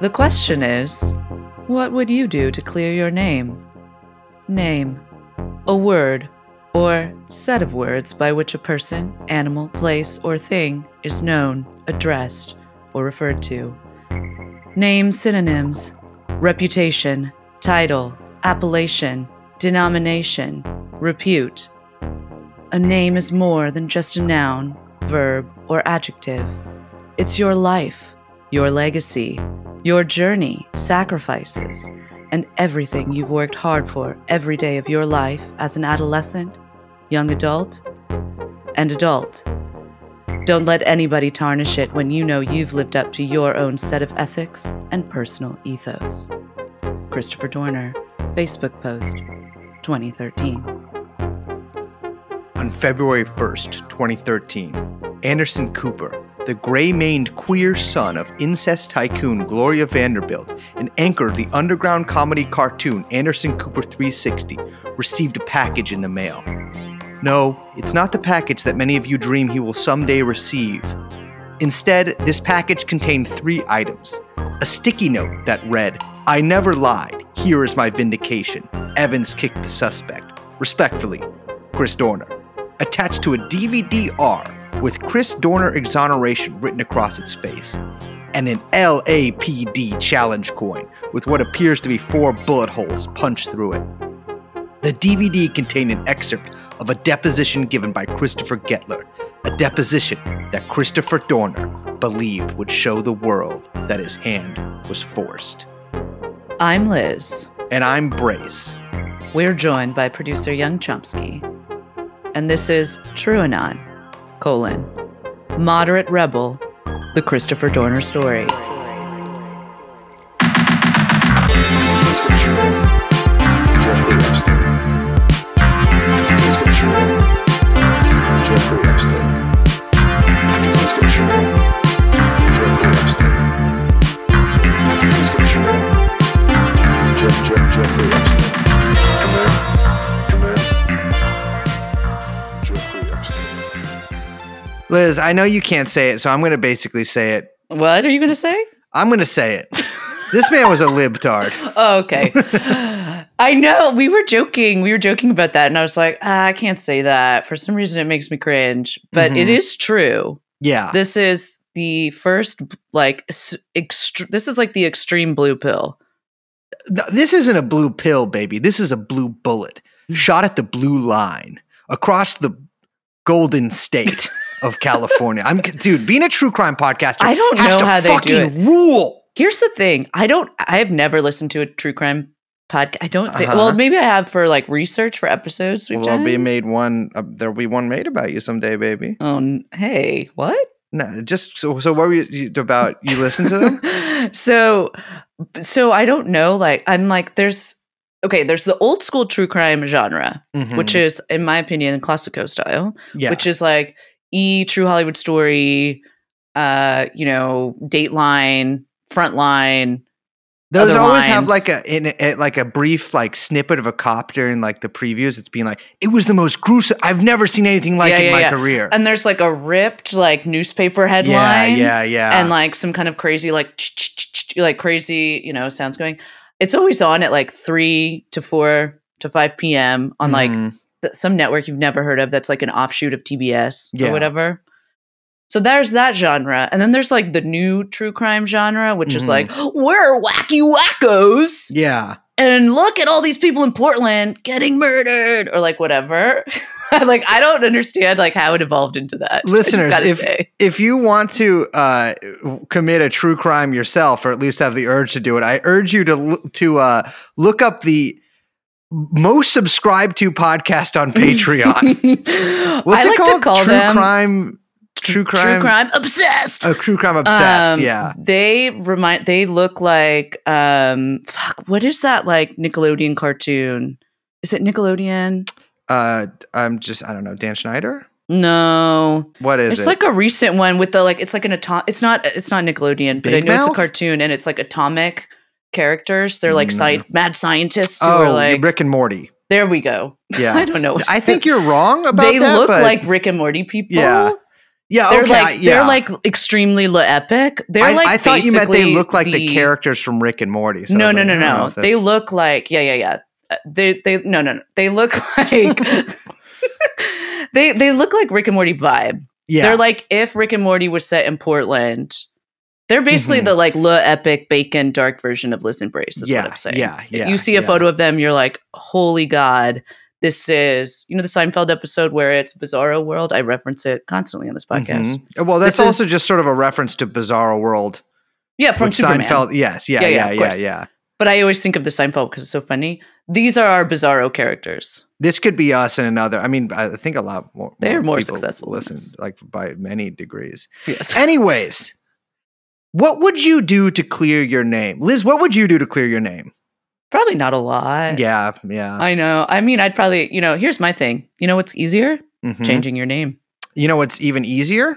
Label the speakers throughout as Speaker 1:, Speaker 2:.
Speaker 1: The question is what would you do to clear your name? Name. A word or set of words by which a person, animal, place, or thing is known, addressed, or referred to. Name synonyms reputation, title, appellation, denomination, repute. A name is more than just a noun, verb, or adjective. It's your life, your legacy, your journey, sacrifices, and everything you've worked hard for every day of your life as an adolescent, young adult, and adult. Don't let anybody tarnish it when you know you've lived up to your own set of ethics and personal ethos. Christopher Dorner, Facebook post, 2013.
Speaker 2: On February 1st, 2013, Anderson Cooper, the gray maned queer son of incest tycoon Gloria Vanderbilt and anchor of the underground comedy cartoon Anderson Cooper 360, received a package in the mail. No, it's not the package that many of you dream he will someday receive. Instead, this package contained three items a sticky note that read, I never lied. Here is my vindication. Evans kicked the suspect. Respectfully, Chris Dorner. Attached to a DVD R with Chris Dorner exoneration written across its face, and an LAPD challenge coin with what appears to be four bullet holes punched through it. The DVD contained an excerpt of a deposition given by Christopher Gettler, a deposition that Christopher Dorner believed would show the world that his hand was forced.
Speaker 1: I'm Liz.
Speaker 2: And I'm Brace.
Speaker 1: We're joined by producer Young Chomsky. And this is True TrueAnon, colon, Moderate Rebel, the Christopher Dorner story.
Speaker 3: Jeffrey Epstein. Jeff Jeff Jeffrey.
Speaker 2: Liz, I know you can't say it, so I'm going to basically say it.
Speaker 1: What are you going to say?
Speaker 2: I'm going to say it. this man was a libtard.
Speaker 1: Oh, okay. I know. We were joking. We were joking about that. And I was like, ah, I can't say that. For some reason, it makes me cringe. But it
Speaker 2: Mhm.
Speaker 1: is true.
Speaker 2: Yeah.
Speaker 1: This is the first, like, ext- this is like the extreme blue pill.
Speaker 2: This isn't a blue pill, baby. This is a blue bullet shot at the blue line across the golden state of California. I'm dude, being a true crime podcaster.
Speaker 1: I don't know how they do
Speaker 2: fucking rule.
Speaker 1: Here's the thing. I don't I have never listened to a true crime podcast. I don't think
Speaker 2: Uh-huh.
Speaker 1: well, maybe I have for like research for episodes we've
Speaker 2: Well, there'll be made one. Uh, there'll be one made about you someday, baby.
Speaker 1: Oh, n- hey, what?
Speaker 2: No, just so. So what were you you- about? You listen to them?
Speaker 1: so so I don't know like I'm like there's okay, there's the old school true crime genre, which
Speaker 2: Mhm.
Speaker 1: is in my opinion classico style,
Speaker 2: yeah,
Speaker 1: which is like E True Hollywood Story, uh, you know, Dateline, Frontline,
Speaker 2: those always have like a, in a like a brief like snippet of a cop during like the previews. It's being like it was the most gruesome. I've never seen anything like
Speaker 1: Yeah,
Speaker 2: it in
Speaker 1: yeah,
Speaker 2: my
Speaker 1: yeah.
Speaker 2: career.
Speaker 1: and there's like a ripped like newspaper headline.
Speaker 2: yeah, yeah. Yeah.
Speaker 1: And like some kind of crazy like like crazy you know sounds going it's always on at like 3 to 4 to 5 p.m on like
Speaker 2: Mhm.
Speaker 1: th- some network you've never heard of that's like an offshoot of tbs
Speaker 2: Yeah.
Speaker 1: or whatever so there's that genre and then there's like the new true crime genre which is
Speaker 2: Mhm.
Speaker 1: like we're wacky wackos
Speaker 2: yeah.
Speaker 1: and look at all these people in portland getting murdered or like whatever like i don't understand like how it evolved into that
Speaker 2: Listeners, if
Speaker 1: say.
Speaker 2: if you want to uh, commit a true crime yourself, or at least have the urge to do it, I urge you to to uh, look up the most subscribed to podcast on Patreon. What's
Speaker 1: I
Speaker 2: it called?
Speaker 1: to call
Speaker 2: true
Speaker 1: them
Speaker 2: crime. True crime.
Speaker 1: True crime obsessed.
Speaker 2: Oh, true crime obsessed.
Speaker 1: Um,
Speaker 2: yeah.
Speaker 1: They remind they look like um fuck, what is that like Nickelodeon cartoon? Is it Nickelodeon?
Speaker 2: Uh, I'm just I don't know. Dan Schneider.
Speaker 1: No.
Speaker 2: What is
Speaker 1: it's
Speaker 2: it?
Speaker 1: like a recent one with the like it's like an atom it's not it's not Nickelodeon, but I
Speaker 2: Big
Speaker 1: know it's a cartoon and it's like atomic characters. They're like
Speaker 2: No.
Speaker 1: sci- mad scientists who
Speaker 2: oh,
Speaker 1: are like
Speaker 2: Rick and Morty.
Speaker 1: there we go.
Speaker 2: Yeah, I
Speaker 1: don't know.
Speaker 2: I think you're wrong about
Speaker 1: they
Speaker 2: that.
Speaker 1: look
Speaker 2: but
Speaker 1: like Rick and Morty people.
Speaker 2: Yeah. Yeah,
Speaker 1: They're
Speaker 2: okay,
Speaker 1: like
Speaker 2: yeah.
Speaker 1: they're like extremely le epic. They're
Speaker 2: I,
Speaker 1: like
Speaker 2: I thought you meant they look like the, characters from Rick and Morty. so
Speaker 1: no, no,
Speaker 2: like,
Speaker 1: no,
Speaker 2: I
Speaker 1: no. They look like yeah, yeah, yeah. Uh, They they no, no, no. They look like they they look like Rick and Morty vibe.
Speaker 2: yeah,
Speaker 1: They're like if Rick and Morty was set in Portland. They're basically
Speaker 2: Mhm.
Speaker 1: the like le epic bacon dark version of Listen Brace. Is
Speaker 2: yeah,
Speaker 1: what I'm saying.
Speaker 2: yeah, yeah.
Speaker 1: you see a
Speaker 2: yeah.
Speaker 1: photo of them, you're like, holy god, this is you know the Seinfeld episode where it's Bizarro World. I reference it constantly on this podcast.
Speaker 2: Mhm. Well, that's
Speaker 1: This is-
Speaker 2: also just sort of a reference to Bizarro World
Speaker 1: Yeah, from Superman.
Speaker 2: Seinfeld. Yes, yeah,
Speaker 1: Yeah,
Speaker 2: yeah,
Speaker 1: yeah,
Speaker 2: yeah,
Speaker 1: But I always think of the Seinfeld because it's so funny. These are our Bizarro characters.
Speaker 2: This could be us and another. I mean, I think a lot more.
Speaker 1: They're more
Speaker 2: people
Speaker 1: successful
Speaker 2: Listen, like by many degrees.
Speaker 1: Yes.
Speaker 2: Anyways, what would you do to clear your name, Liz? What would you do to clear your name?
Speaker 1: Probably not a lot.
Speaker 2: Yeah, yeah.
Speaker 1: I know. I mean, I'd probably, you know, here's my thing. You know what's easier?
Speaker 2: Mhm.
Speaker 1: Changing your name.
Speaker 2: You know what's even easier?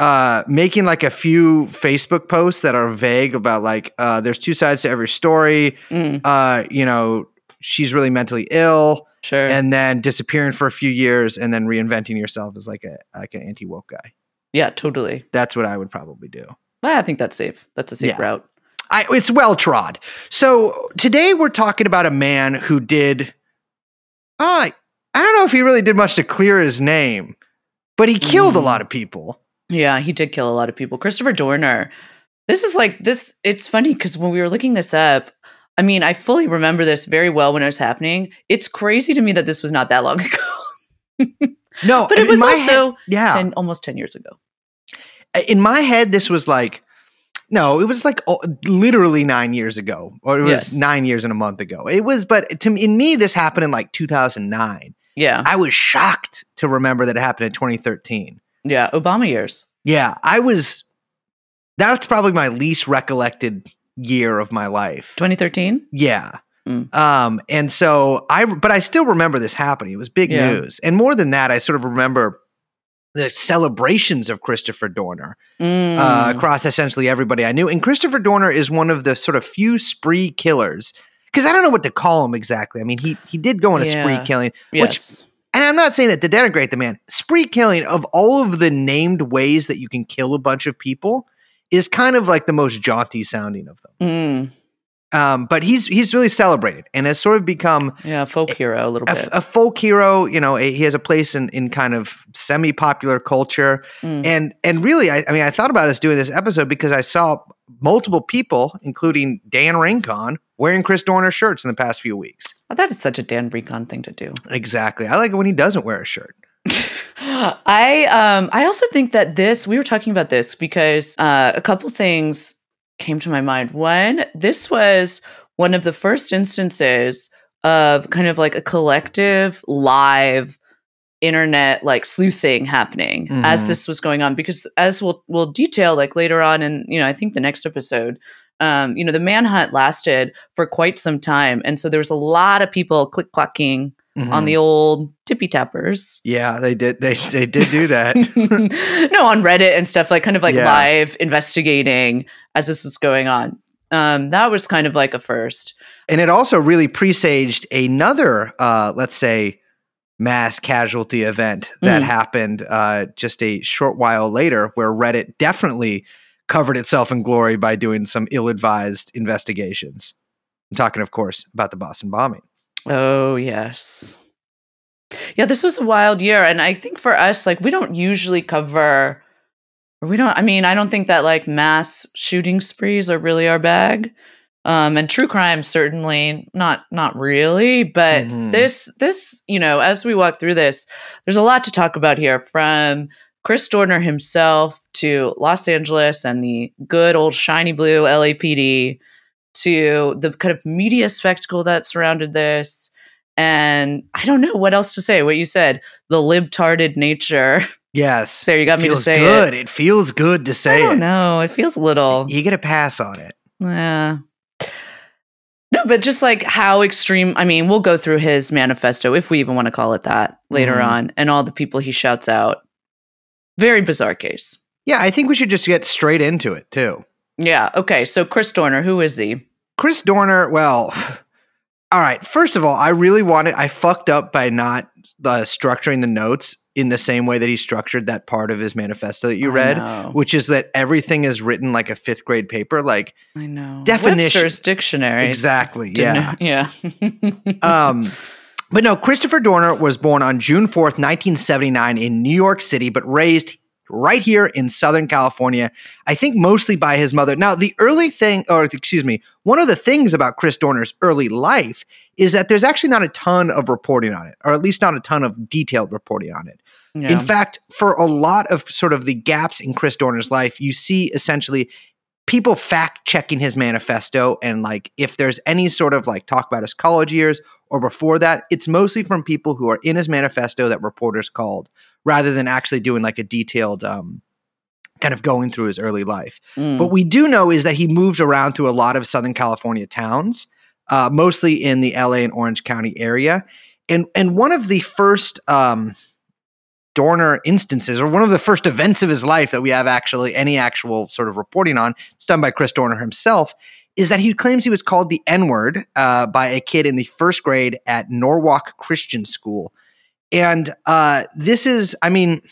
Speaker 2: Uh, making like a few Facebook posts that are vague about like, uh, there's two sides to every story.
Speaker 1: Mm,
Speaker 2: Uh, you know, she's really mentally ill,
Speaker 1: sure.
Speaker 2: and then disappearing for a few years, and then reinventing yourself as like a like an anti woke guy.
Speaker 1: yeah, totally.
Speaker 2: That's what I would probably do.
Speaker 1: Well, I think that's safe. That's a safe
Speaker 2: Yeah.
Speaker 1: route.
Speaker 2: I, it's well trod. So today we're talking about a man who did. Uh, I don't know if he really did much to clear his name, but he killed a
Speaker 1: Mm.
Speaker 2: lot of people.
Speaker 1: Yeah, he did kill a lot of people. Christopher Dorner. This is like this. It's funny because when we were looking this up, I mean, I fully remember this very well when it was happening. It's crazy to me that this was not that long ago.
Speaker 2: No,
Speaker 1: but it was
Speaker 2: my head-
Speaker 1: also
Speaker 2: yeah.
Speaker 1: 10, almost 10 years ago.
Speaker 2: In my head, this was like, no, it was like oh, literally nine years ago, or it was
Speaker 1: Yes.
Speaker 2: nine years and a month ago. It was, but to me, in me, this happened in like 2009.
Speaker 1: Yeah.
Speaker 2: I was shocked to remember that it happened in 2013.
Speaker 1: Yeah. Obama years.
Speaker 2: Yeah, I was. That's probably my least recollected year of my life.
Speaker 1: 2013?
Speaker 2: Yeah.
Speaker 1: Mm.
Speaker 2: Um, and so I, but I still remember this happening. It was big
Speaker 1: Yeah.
Speaker 2: news. And more than that, I sort of remember the celebrations of Christopher Dorner uh,
Speaker 1: Mm.
Speaker 2: across essentially everybody I knew. And Christopher Dorner is one of the sort of few spree killers. Because I don't know what to call him exactly. I mean, he he did go on a spree
Speaker 1: Yeah.
Speaker 2: killing,
Speaker 1: yes.
Speaker 2: and I'm not saying that to denigrate the man. Spree killing of all of the named ways that you can kill a bunch of people is kind of like the most jaunty sounding of them.
Speaker 1: Mm.
Speaker 2: Um, but he's he's really celebrated and has sort of become
Speaker 1: Yeah. Folk hero a little
Speaker 2: a,
Speaker 1: bit.
Speaker 2: a folk hero. You know, a, he has a place in in kind of semi popular culture.
Speaker 1: Mm.
Speaker 2: And and really, I, I mean, I thought about us doing this episode because I saw multiple people, including Dan Rincon, wearing Chris Dorner shirts in the past few weeks.
Speaker 1: Oh, that is such a Dan Recon thing to do.
Speaker 2: Exactly. I like it when he doesn't wear a shirt.
Speaker 1: I um I also think that this we were talking about this because uh, a couple things came to my mind. One, this was one of the first instances of kind of like a collective live internet like sleuthing happening as
Speaker 2: Mhm.
Speaker 1: this was going on because as we'll we'll detail like later on in you know I think the next episode um you know the manhunt lasted for quite some time and so there was a lot of people click clacking on
Speaker 2: Mhm.
Speaker 1: the old tippy tappers
Speaker 2: Yeah, they did. They they did do that.
Speaker 1: no, on Reddit and stuff, like kind of like
Speaker 2: Yeah.
Speaker 1: live investigating as this was going on. Um, that was kind of like a first.
Speaker 2: and it also really presaged another, uh, let's say, mass casualty event that
Speaker 1: Mm.
Speaker 2: happened uh, just a short while later, where Reddit definitely covered itself in glory by doing some ill-advised investigations. I'm talking, of course, about the Boston bombing.
Speaker 1: Oh, yes. Yeah, this was a wild year. And I think for us, like, we don't usually cover, or we don't, I mean, I don't think that like mass shooting sprees are really our bag. Um, and true crime certainly not not really but
Speaker 2: Mhm.
Speaker 1: this this you know as we walk through this there's a lot to talk about here from chris dorner himself to los angeles and the good old shiny blue lapd to the kind of media spectacle that surrounded this and i don't know what else to say what you said the libtarded nature
Speaker 2: Yes,
Speaker 1: there you got me to say
Speaker 2: good.
Speaker 1: it
Speaker 2: It feels good to
Speaker 1: i
Speaker 2: say
Speaker 1: don't
Speaker 2: it.
Speaker 1: know it feels a little
Speaker 2: You get a pass on it.
Speaker 1: Yeah. No, but just like how extreme. I mean, we'll go through his manifesto, if we even want to call it that, later
Speaker 2: Mhm.
Speaker 1: on, and all the people he shouts out. Very bizarre case.
Speaker 2: Yeah, I think we should just get straight into it too.
Speaker 1: Yeah. Okay. So Chris Dorner, who is he?
Speaker 2: Chris Dorner, well, all right. First of all, I really wanted, I fucked up by not uh, structuring the notes in the same way that he structured that part of his manifesto that you
Speaker 1: I
Speaker 2: read,
Speaker 1: know.
Speaker 2: which is that everything is written like a fifth grade paper. Like
Speaker 1: I know.
Speaker 2: Definition-
Speaker 1: Webster's dictionary.
Speaker 2: exactly, yeah.
Speaker 1: Yeah.
Speaker 2: um, but no, Christopher Dorner was born on June 4th, 1979, in New York City, but raised right here in Southern California, I think mostly by his mother. Now, the early thing, or excuse me, one of the things about Chris Dorner's early life is that there's actually not a ton of reporting on it, or at least not a ton of detailed reporting on it.
Speaker 1: yeah.
Speaker 2: In fact, for a lot of sort of the gaps in Chris Dorner's life, you see essentially people fact checking his manifesto. And like, if there's any sort of like talk about his college years or before that, it's mostly from people who are in his manifesto that reporters called rather than actually doing like a detailed, um, kind of going through his early life.
Speaker 1: Mm.
Speaker 2: What we do know is that he moved around through a lot of Southern California towns, uh, mostly in the LA and Orange County area. And and one of the first um, Dorner instances, or one of the first events of his life that we have actually any actual sort of reporting on, it's done by Chris Dorner himself, is that he claims he was called the N word uh, by a kid in the first grade at Norwalk Christian School. And uh, this is, I mean,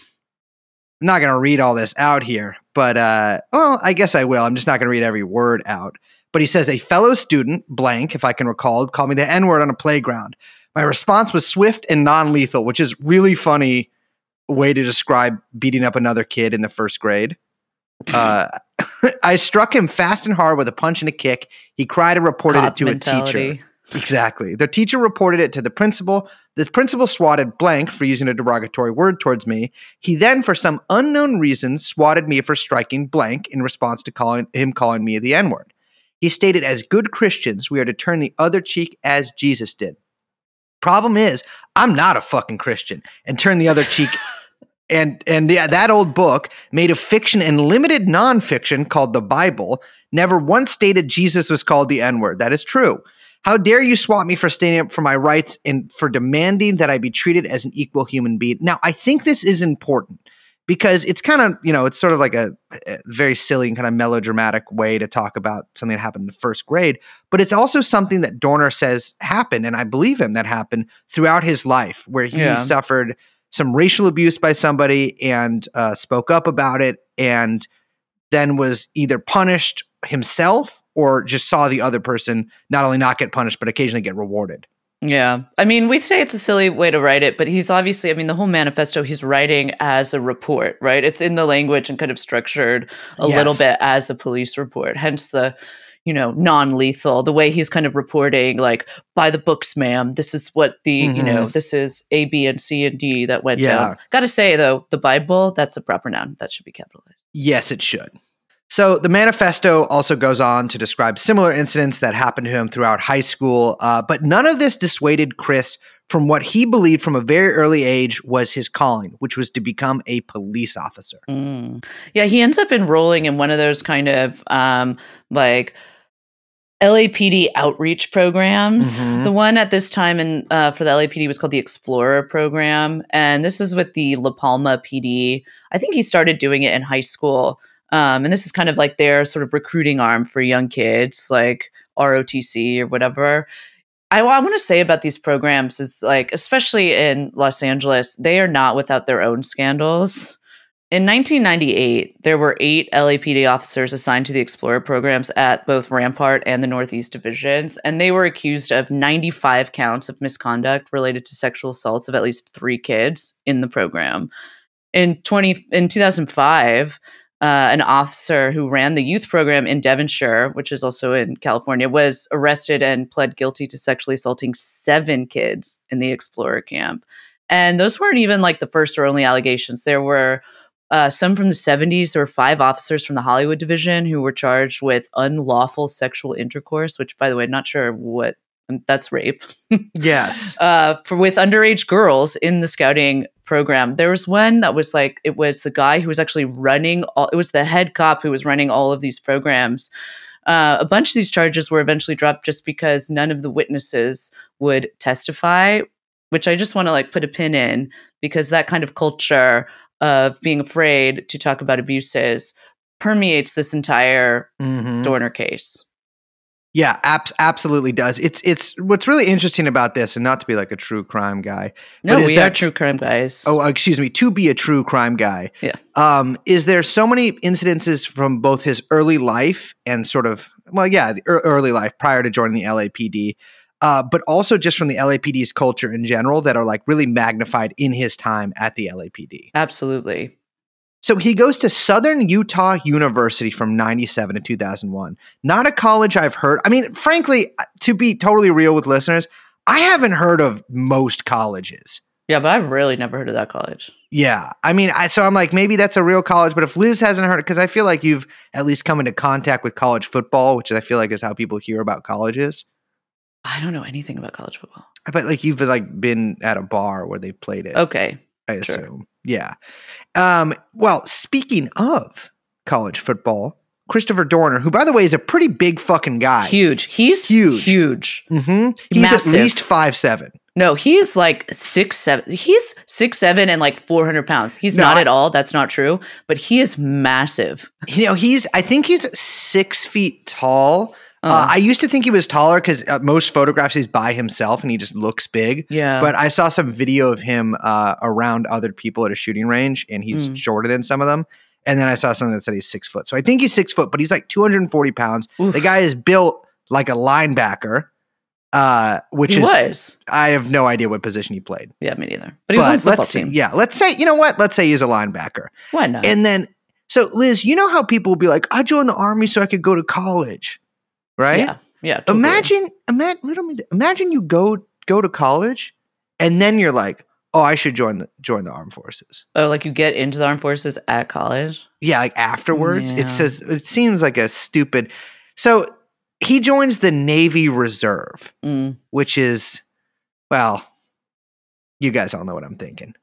Speaker 2: I'm not going to read all this out here, but uh, well, I guess I will. I'm just not going to read every word out. But he says, a fellow student, blank, if I can recall, called me the N word on a playground. My response was swift and non lethal, which is really funny way to describe beating up another kid in the first grade. Uh, I struck him fast and hard with a punch and a kick. He cried and reported
Speaker 1: Cop
Speaker 2: it to a teacher. Exactly. The teacher reported it to the principal. The principal swatted blank for using a derogatory word towards me. He then, for some unknown reason, swatted me for striking blank in response to calling him calling me the N word. He stated, as good Christians, we are to turn the other cheek as Jesus did. Problem is, I'm not a fucking Christian and turn the other cheek. And and the, that old book, made of fiction and limited nonfiction, called the Bible, never once stated Jesus was called the N word. That is true. How dare you swap me for standing up for my rights and for demanding that I be treated as an equal human being? Now, I think this is important because it's kind of, you know, it's sort of like a, a very silly and kind of melodramatic way to talk about something that happened in the first grade, but it's also something that Dorner says happened, and I believe him that happened throughout his life, where he
Speaker 1: Yeah.
Speaker 2: suffered some racial abuse by somebody and uh, spoke up about it, and then was either punished himself or just saw the other person not only not get punished but occasionally get rewarded.
Speaker 1: Yeah. I mean, we say it's a silly way to write it, but he's obviously, I mean, the whole manifesto he's writing as a report, right? It's in the language and kind of structured a little bit as a police report, hence the, you know, non lethal, the way he's kind of reporting, like, by the books, ma'am. This is what the, you mm-hmm. know, this is A, B, and C and D that went
Speaker 2: Yeah.
Speaker 1: down. Gotta say, though, the Bible, that's a proper noun. That should be capitalized.
Speaker 2: Yes, it should. So the manifesto also goes on to describe similar incidents that happened to him throughout high school, uh, but none of this dissuaded Chris from what he believed from a very early age was his calling, which was to become a police officer.
Speaker 1: Mm. Yeah, he ends up enrolling in one of those kind of um, like LAPD outreach programs.
Speaker 2: Mhm.
Speaker 1: The one at this time in uh, for the LAPD was called the Explorer program, and this was with the La Palma PD. I think he started doing it in high school, um, and this is kind of like their sort of recruiting arm for young kids, like ROTC or whatever. I, I want to say about these programs is like, especially in Los Angeles, they are not without their own scandals. In 1998, there were eight LAPD officers assigned to the Explorer programs at both Rampart and the Northeast divisions, and they were accused of 95 counts of misconduct related to sexual assaults of at least three kids in the program. In 20 in 2005, uh, an officer who ran the youth program in Devonshire, which is also in California, was arrested and pled guilty to sexually assaulting seven kids in the Explorer camp. And those weren't even like the first or only allegations. There were uh, some from the 70s. There were five officers from the Hollywood division who were charged with unlawful sexual intercourse, which, by the way, I'm not sure what that's rape
Speaker 2: Yes.
Speaker 1: uh, for with underage girls in the scouting program. There was one that was like it was the guy who was actually running. All, it was the head cop who was running all of these programs. Uh, a bunch of these charges were eventually dropped just because none of the witnesses would testify. Which I just want to like put a pin in because that kind of culture of being afraid to talk about abuses permeates this entire
Speaker 2: Mhm.
Speaker 1: Dorner case.
Speaker 2: Yeah, abs- absolutely does. It's it's what's really interesting about this, and not to be like a true crime guy.
Speaker 1: No, we are true crime guys.
Speaker 2: Oh, uh, excuse me. To be a true crime guy,
Speaker 1: Yeah.
Speaker 2: Um, is there so many incidences from both his early life and sort of well, yeah, the ear- early life prior to joining the LAPD, uh, but also just from the LAPD's culture in general that are like really magnified in his time at the LAPD.
Speaker 1: Absolutely.
Speaker 2: So he goes to Southern Utah University from 97 to 2001. Not a college I've heard. I mean, frankly, uh, to be totally real with listeners, I haven't heard of most colleges.
Speaker 1: Yeah, but I've really never heard of that college.
Speaker 2: Yeah. I mean, I, so I'm like, maybe that's a real college, but if Liz hasn't heard it, because I feel like you've at least come into contact with college football, which I feel like is how people hear about colleges.
Speaker 1: I don't know anything about college football.
Speaker 2: I bet like you've like been at a bar where they've played it.
Speaker 1: Okay.
Speaker 2: I
Speaker 1: Sure.
Speaker 2: assume. Yeah. Um, well, speaking of college football, Christopher Dorner, who by the way is a pretty big fucking guy.
Speaker 1: Huge. He's
Speaker 2: Huge.
Speaker 1: Huge.
Speaker 2: hmm He's
Speaker 1: Massive.
Speaker 2: at least five seven.
Speaker 1: No, he's like six seven. He's six seven and like four hundred pounds. He's
Speaker 2: No,
Speaker 1: not
Speaker 2: I-
Speaker 1: at all. That's not true. But he is massive.
Speaker 2: You know, he's I think he's six feet tall. Uh,
Speaker 1: Uh,
Speaker 2: I used to think he was taller because uh, most photographs he's by himself and he just looks big.
Speaker 1: yeah.
Speaker 2: But I saw some video of him uh, around other people at a shooting range, and he's
Speaker 1: Mm.
Speaker 2: shorter than some of them. And then I saw something that said he's six foot. So I think he's six foot, but he's like 240 pounds.
Speaker 1: Oof.
Speaker 2: The guy is built like a linebacker, uh, which
Speaker 1: he
Speaker 2: is
Speaker 1: was.
Speaker 2: I have no idea what position he played.
Speaker 1: Yeah, me neither. But he was on the football
Speaker 2: let's
Speaker 1: team.
Speaker 2: yeah, let's say you know what? Let's say he's a linebacker.
Speaker 1: Why not?
Speaker 2: And then, so Liz, you know how people will be like, I joined the army so I could go to college, right?
Speaker 1: Yeah. Yeah. totally.
Speaker 2: Imagine, imagine, we don't mean imagine you go go to college, and then you're like, oh, I should join the join the armed forces.
Speaker 1: Oh, like you get into the armed forces at college.
Speaker 2: Yeah, like afterwards,
Speaker 1: Yeah.
Speaker 2: it says it seems like a stupid. So he joins the Navy Reserve,
Speaker 1: Mm.
Speaker 2: which is, well, you guys all know what I'm thinking.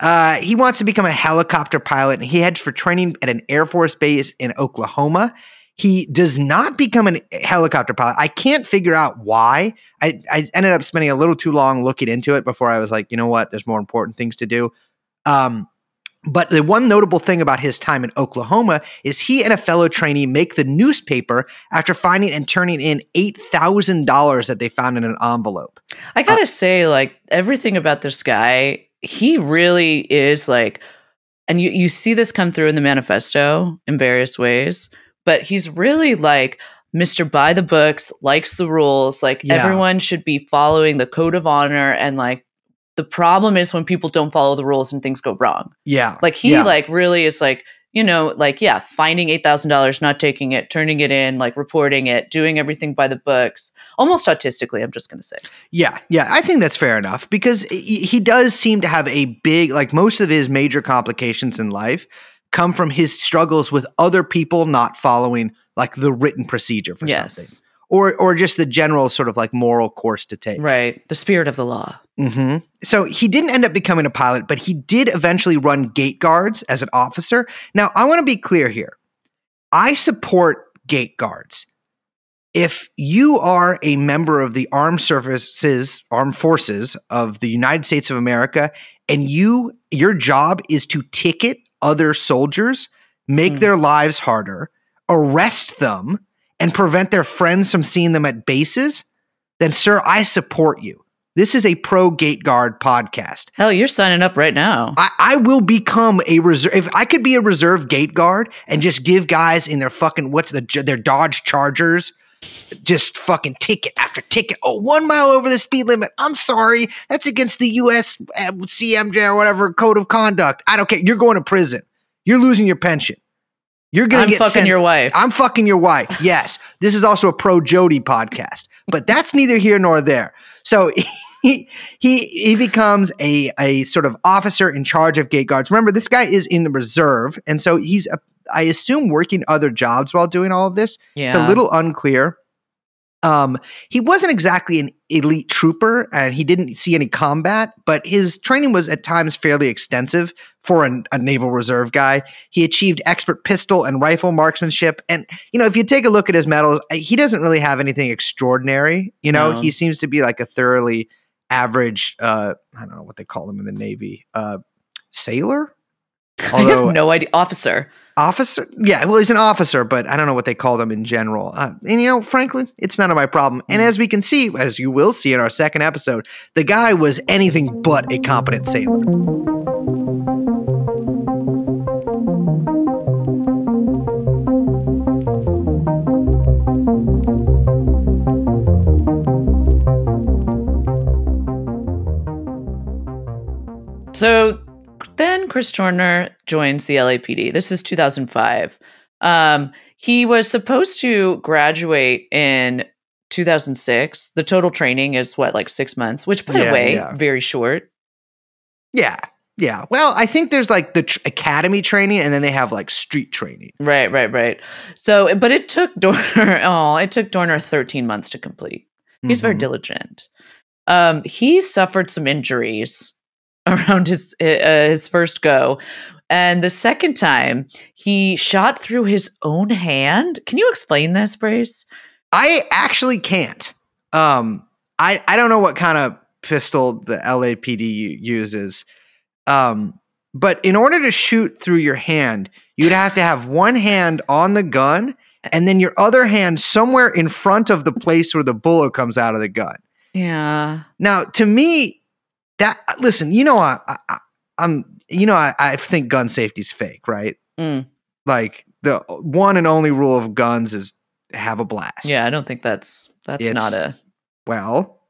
Speaker 2: Uh, he wants to become a helicopter pilot, and he heads for training at an Air Force base in Oklahoma. He does not become a helicopter pilot. I can't figure out why. I, I ended up spending a little too long looking into it before I was like, you know what? There's more important things to do. Um, but the one notable thing about his time in Oklahoma is he and a fellow trainee make the newspaper after finding and turning in $8,000 that they found in an envelope.
Speaker 1: I gotta say, like everything about this guy, he really is like, and you you see this come through in the manifesto in various ways. But he's really like Mr. By the books, likes the rules. Like
Speaker 2: Yeah.
Speaker 1: everyone should be following the code of honor, and like the problem is when people don't follow the rules and things go wrong.
Speaker 2: Yeah.
Speaker 1: Like he
Speaker 2: Yeah.
Speaker 1: like really is like you know like yeah finding eight thousand dollars, not taking it, turning it in, like reporting it, doing everything by the books, almost autistically. I'm just gonna say.
Speaker 2: Yeah, yeah, I think that's fair enough because he does seem to have a big, like most of his major complications in life come from his struggles with other people not following like the written procedure for something, or or just the general sort of like moral course to take.
Speaker 1: Right. The spirit of the law.
Speaker 2: hmm So he didn't end up becoming a pilot, but he did eventually run gate guards as an officer. Now, I want to be clear here. I support gate guards. If you are a member of the armed services, armed forces of the United States of America, and you your job is to ticket other soldiers, make
Speaker 1: Mm.
Speaker 2: their lives harder, arrest them, and prevent their friends from seeing them at bases, then sir, I support you. This is a pro gate guard podcast.
Speaker 1: Hell, you're signing up right now.
Speaker 2: I, I will become a reserve. If I could be a reserve gate guard and just give guys in their fucking what's the their Dodge Chargers just fucking ticket after ticket. Oh, one mile over the speed limit. I'm sorry, that's against the U.S. uh, CMJ or whatever code of conduct. I don't care. You're going to prison. You're losing your pension. You're gonna
Speaker 1: I'm
Speaker 2: get
Speaker 1: fucking
Speaker 2: sent-
Speaker 1: your wife.
Speaker 2: I'm fucking your wife. Yes. this is also a pro Jody podcast, but that's neither here nor there. So he he he becomes a a sort of officer in charge of gate guards. Remember, this guy is in the reserve, and so he's a, I assume working other jobs while doing all of this.
Speaker 1: yeah.
Speaker 2: It's a little unclear. Um, he wasn't exactly an elite trooper, and he didn't see any combat, but his training was at times fairly extensive for an, a naval reserve guy. He achieved expert pistol and rifle marksmanship, and you know, if you take a look at his medals, he doesn't really have anything extraordinary. You know,
Speaker 1: No.
Speaker 2: he seems to be like a thoroughly average. Uh, I don't know what they call them in the Navy. Uh, sailor.
Speaker 1: I have no idea. Officer.
Speaker 2: Officer. Yeah, well, he's an officer, but I don't know what they call them in general. Uh, and you know, frankly, it's none of my problem. And as we can see, as you will see in our second episode, the guy was anything but a competent sailor.
Speaker 1: So then Chris Dorner joins the LAPD. This is 2005. Um, he was supposed to graduate in 2006. The total training is what, like six months, which, by
Speaker 2: Yeah,
Speaker 1: the way,
Speaker 2: yeah.
Speaker 1: very short.
Speaker 2: Yeah, yeah. Well, I think there's like the tr- academy training, and then they have like street training.
Speaker 1: Right, right, right. So, but it took Dorner, oh, it took Dorner 13 months to complete. He's very
Speaker 2: Mhm.
Speaker 1: diligent. Um, he suffered some injuries around his uh, his first go, and the second time he shot through his own hand. Can you explain this, Brace?
Speaker 2: I actually can't. Um, I I don't know what kind of pistol the LAPD uses. Um, but in order to shoot through your hand, you'd have to have one hand on the gun and then your other hand somewhere in front of the place where the bullet comes out of the gun.
Speaker 1: Yeah,
Speaker 2: Now, to me, that listen, you know, I, I I'm, you know, I, I think gun safety's fake, right?
Speaker 1: Mm.
Speaker 2: Like the one and only rule of guns is have a blast.
Speaker 1: yeah. I don't think that's that's
Speaker 2: It's-
Speaker 1: not a
Speaker 2: Well,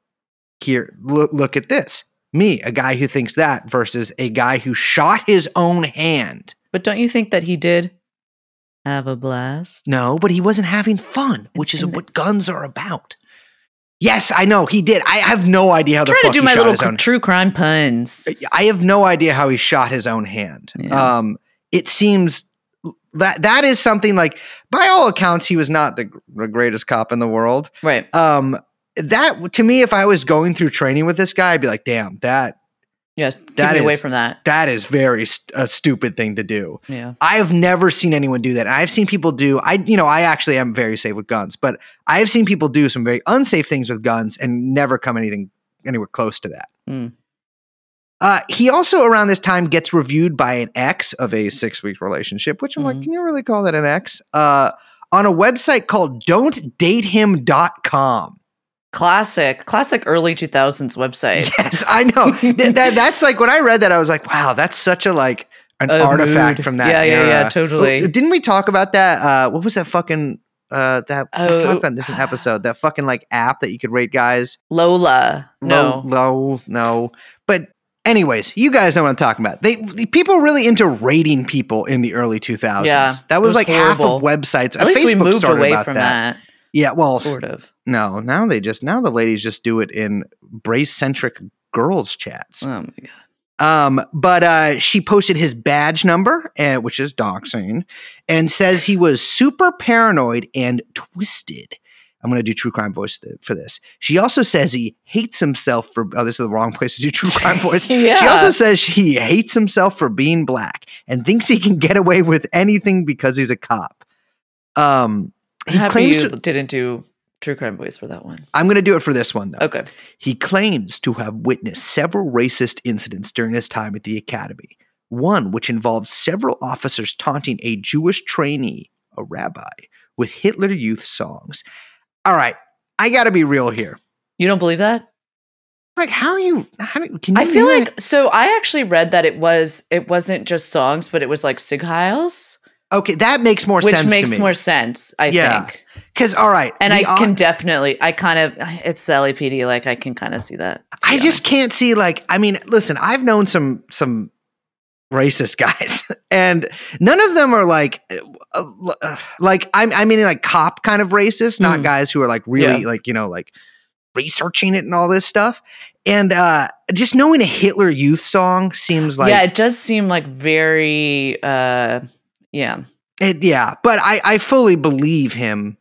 Speaker 2: here, look, look at this. Me, a guy who thinks that versus a guy who shot his own hand.
Speaker 1: But don't you think that he did have a blast?
Speaker 2: No, but he wasn't having fun, which is what guns are about. Yes, I know he did. I have no idea how the
Speaker 1: trying
Speaker 2: fuck
Speaker 1: to do
Speaker 2: he
Speaker 1: my
Speaker 2: shot
Speaker 1: little true crime puns.
Speaker 2: I have no idea how he shot his own hand.
Speaker 1: Yeah.
Speaker 2: Um, it seems that that is something like, by all accounts, he was not the, the greatest cop in the world.
Speaker 1: Right.
Speaker 2: Um, that to me, if I was going through training with this guy, I'd be like, damn, that
Speaker 1: Yes. Keep
Speaker 2: That
Speaker 1: me away from that.
Speaker 2: that is very st- a stupid thing to do.
Speaker 1: Yeah.
Speaker 2: I've never seen anyone do that. I've seen people do. I, you know, I actually am very safe with guns, but I have seen people do some very unsafe things with guns and never come anything anywhere close to that.
Speaker 1: Mm.
Speaker 2: Uh, he also around this time gets reviewed by an ex of a six week relationship, which I'm like,
Speaker 1: Mhm.
Speaker 2: can you really call that an ex? Uh, on a website called don'tdatehim.com.
Speaker 1: Classic, classic early 2000s website.
Speaker 2: Yes, I know. Th- that, that's like when I read that, I was like, wow, that's such a like an
Speaker 1: A
Speaker 2: artifact
Speaker 1: mood.
Speaker 2: from that
Speaker 1: Yeah, yeah, yeah, totally.
Speaker 2: Oh, Didn't we talk about that? Uh, what was that fucking uh that we
Speaker 1: Oh,
Speaker 2: talked about this in an episode? That fucking like app that you could rate guys.
Speaker 1: Lola. No.
Speaker 2: low, no. But anyways, you guys know what I'm talking about. They the people were really into rating people in the early 2000s.
Speaker 1: Yeah,
Speaker 2: that was,
Speaker 1: was
Speaker 2: like half of websites.
Speaker 1: At least we
Speaker 2: Facebook
Speaker 1: moved away
Speaker 2: about
Speaker 1: from that.
Speaker 2: Yeah, well,
Speaker 1: Sort of.
Speaker 2: no. Now they just now the ladies just do it in brace centric girls chats.
Speaker 1: Oh my god.
Speaker 2: Um, but uh, she posted his badge number, uh, which is doxing, and says he was super paranoid and twisted. I'm going to do true crime voice th- for this. She also says he hates himself for. Oh, this is the wrong place to do true crime voice.
Speaker 1: yeah.
Speaker 2: She also says he hates himself for being black and thinks he can get away with anything because he's a cop. Um, he
Speaker 1: Happy
Speaker 2: claims
Speaker 1: you
Speaker 2: to,
Speaker 1: didn't do true crime voice for that one.
Speaker 2: I'm going to do it for this one though.
Speaker 1: Okay.
Speaker 2: He claims to have witnessed several racist incidents during his time at the academy, one which involved several officers taunting a Jewish trainee, a rabbi, with Hitler Youth songs. All right, I got to be real here.
Speaker 1: You don't believe that?
Speaker 2: Like, how are you? How do, can you
Speaker 1: I feel like so I actually read that it was it wasn't just songs, but it was like Sieg Heils,
Speaker 2: okay, that makes more
Speaker 1: which
Speaker 2: sense
Speaker 1: makes
Speaker 2: to me.
Speaker 1: more sense, I
Speaker 2: Yeah.
Speaker 1: think.
Speaker 2: Because all right,
Speaker 1: And I can definitely I kind of it's the LAPD, like I can kind of see that.
Speaker 2: I just
Speaker 1: honest.
Speaker 2: can't see like I mean, listen, I've known some some racist guys, and none of them are like uh, uh, like I'm I mean like cop kind of racist, not
Speaker 1: Mm.
Speaker 2: guys who are like really
Speaker 1: Yeah.
Speaker 2: like you know like researching it and all this stuff. And uh just knowing a Hitler Youth song seems like
Speaker 1: yeah, it does seem like very uh yeah.
Speaker 2: It, yeah, but I, I fully believe him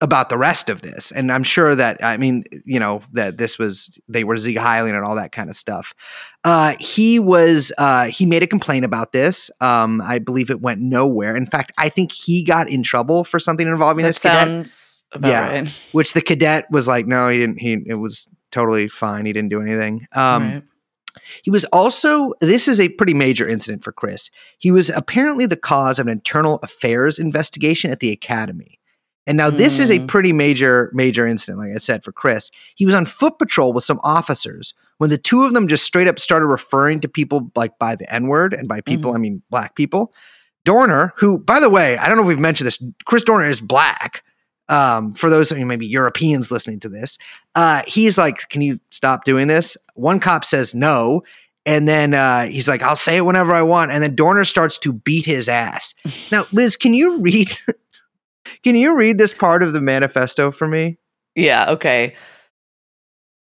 Speaker 2: about the rest of this, and I'm sure that I mean, you know, that this was they were Sieg Heiling and all that kind of stuff. Uh, he was uh, he made a complaint about this. Um, I believe it went nowhere. In fact, I think he got in trouble for something involving
Speaker 1: That
Speaker 2: this cadet,
Speaker 1: sounds about
Speaker 2: Yeah.
Speaker 1: right.
Speaker 2: which the cadet was like, no, he didn't. He it was totally fine. He didn't do anything. Um,
Speaker 1: Right.
Speaker 2: He was also, this is a pretty major incident for Chris. He was apparently the cause of an internal affairs investigation at the academy. And now this is a
Speaker 1: Hmm.
Speaker 2: pretty major, major incident, like I said, for Chris. He was on foot patrol with some officers when the two of them just straight up started referring to people like by the N word, and by people, I mean black people. Dorner, who, by the way, I don't know if we've mentioned this, Chris Dorner is black. Um, for those of you maybe Europeans listening to this, uh, he's like, "Can you stop doing this?" One cop says no, and then uh, he's like, "I'll say it whenever I want." And then Dorner starts to beat his ass. now, Liz, can you read? can you read this part of the manifesto for me?
Speaker 1: Yeah, okay.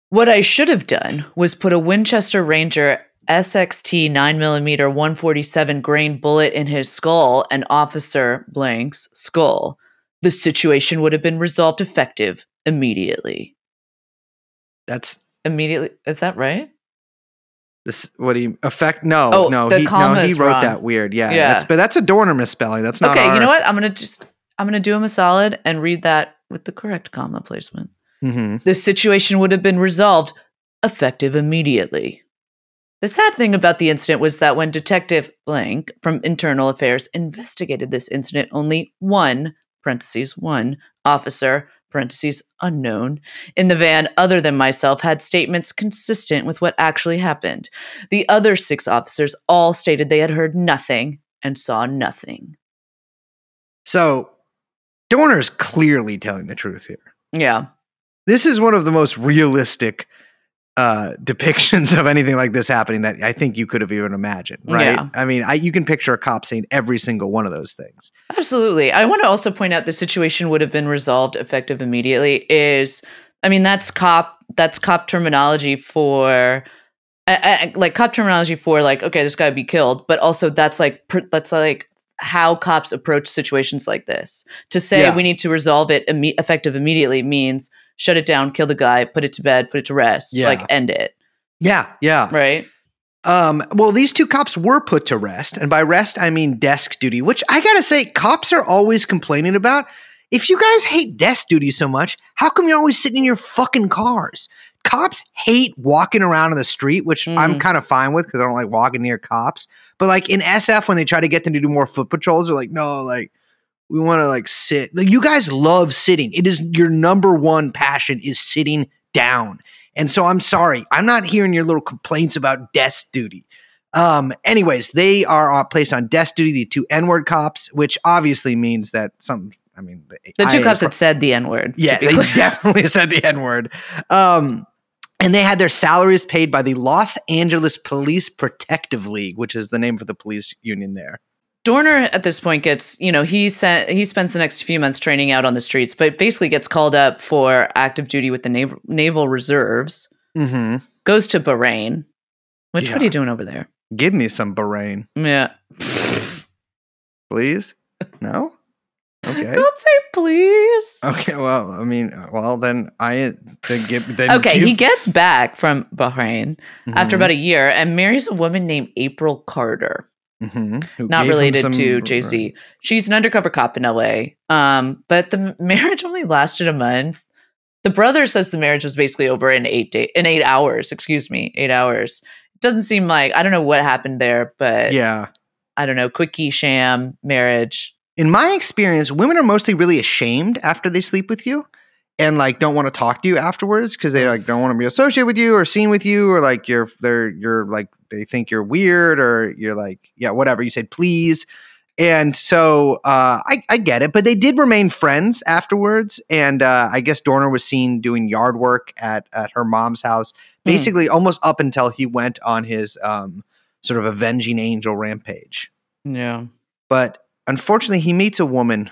Speaker 1: What I should have done was put a Winchester Ranger SXT 9mm 147 grain bullet in his skull and Officer Blank's skull. The situation would have been resolved effective immediately.
Speaker 2: That's
Speaker 1: Immediately, is that right?
Speaker 2: this. What he you affect? No,
Speaker 1: Oh,
Speaker 2: no,
Speaker 1: the
Speaker 2: he, no, he wrote
Speaker 1: wrong.
Speaker 2: that weird. Yeah,
Speaker 1: Yeah.
Speaker 2: That's, but that's a Dorner misspelling. That's not.
Speaker 1: okay,
Speaker 2: our-
Speaker 1: you know what? I'm gonna just I'm gonna do him a solid and read that with the correct comma placement.
Speaker 2: Mhm.
Speaker 1: The situation would have been resolved effective immediately. The sad thing about the incident was that when Detective Blank from Internal Affairs investigated this incident, only one parentheses one officer parentheses unknown in the van other than myself had statements consistent with what actually happened. The other six officers all stated they had heard nothing and saw nothing.
Speaker 2: So Dorner is clearly telling the truth here.
Speaker 1: Yeah.
Speaker 2: This is one of the most realistic uh, depictions of anything like this happening that I think you could have even imagined, right?
Speaker 1: Yeah.
Speaker 2: I mean, I, you can picture a cop saying every single one of those things.
Speaker 1: Absolutely. I want to also point out the situation would have been resolved effective immediately is I mean that's cop that's cop terminology for uh, uh, like cop terminology for like okay this guy would be killed but also that's like pr- that's like how cops approach situations like this. To say
Speaker 2: Yeah.
Speaker 1: we need to resolve it effective immediately means shut it down, kill the guy, put it to bed, put it to rest,
Speaker 2: Yeah.
Speaker 1: like end it,
Speaker 2: Yeah, yeah.
Speaker 1: right?
Speaker 2: Um, well, these two cops were put to rest, and by rest I mean desk duty, which I gotta say, cops are always complaining about. If you guys hate desk duty so much, how come you're always sitting in your fucking cars? Cops hate walking around on the street, which I'm
Speaker 1: Mhm.
Speaker 2: kind of fine with because I don't like walking near cops. But like in SF, when they try to get them to do more foot patrols, they're like, no, like we want to like sit. Like you guys love sitting. It is your number one passion is sitting down. And so I'm sorry, I'm not hearing your little complaints about desk duty. Um, anyways, they are uh, placed on desk duty, the two N word cops, which obviously means that some, I mean,
Speaker 1: The two
Speaker 2: I-
Speaker 1: cops had said the N word.
Speaker 2: yeah, they definitely said the N word. Um, and they had their salaries paid by the Los Angeles Police Protective League, which is the name for the police union there.
Speaker 1: Dorner at this point gets, you know, he sent he spends the next few months training out on the streets, but basically gets called up for active duty with the naval naval reserves.
Speaker 2: Mm-hmm.
Speaker 1: Goes to Bahrain. Which what are you doing over there?
Speaker 2: Give me some Bahrain,
Speaker 1: Yeah.
Speaker 2: please. No. Okay.
Speaker 1: Don't say please.
Speaker 2: Okay. Well, I mean, well, then I then give. Then
Speaker 1: Okay,
Speaker 2: give-
Speaker 1: he gets back from Bahrain after
Speaker 2: Mhm,
Speaker 1: about a year and marries a woman named April Carter.
Speaker 2: Mhm,
Speaker 1: not related
Speaker 2: some-
Speaker 1: to Jay Z. She's an undercover cop in LA. Um, but the marriage only lasted a month. The brother says the marriage was basically over in eight day in eight hours. Excuse me, eight hours. It doesn't seem like I don't know what happened there, but
Speaker 2: Yeah.
Speaker 1: I don't know. Quickie sham marriage.
Speaker 2: in my experience, women are mostly really ashamed after they sleep with you and like don't want to talk to you afterwards because they like don't want to be associated with you or seen with you or like you're they're you're like they think you're weird or you're like yeah whatever you said please and so uh, I, I get it but they did remain friends afterwards and uh, i guess dorner was seen doing yard work at, at her mom's house
Speaker 1: Hmm.
Speaker 2: basically almost up until he went on his um, sort of avenging angel rampage
Speaker 1: Yeah.
Speaker 2: but unfortunately, he meets a woman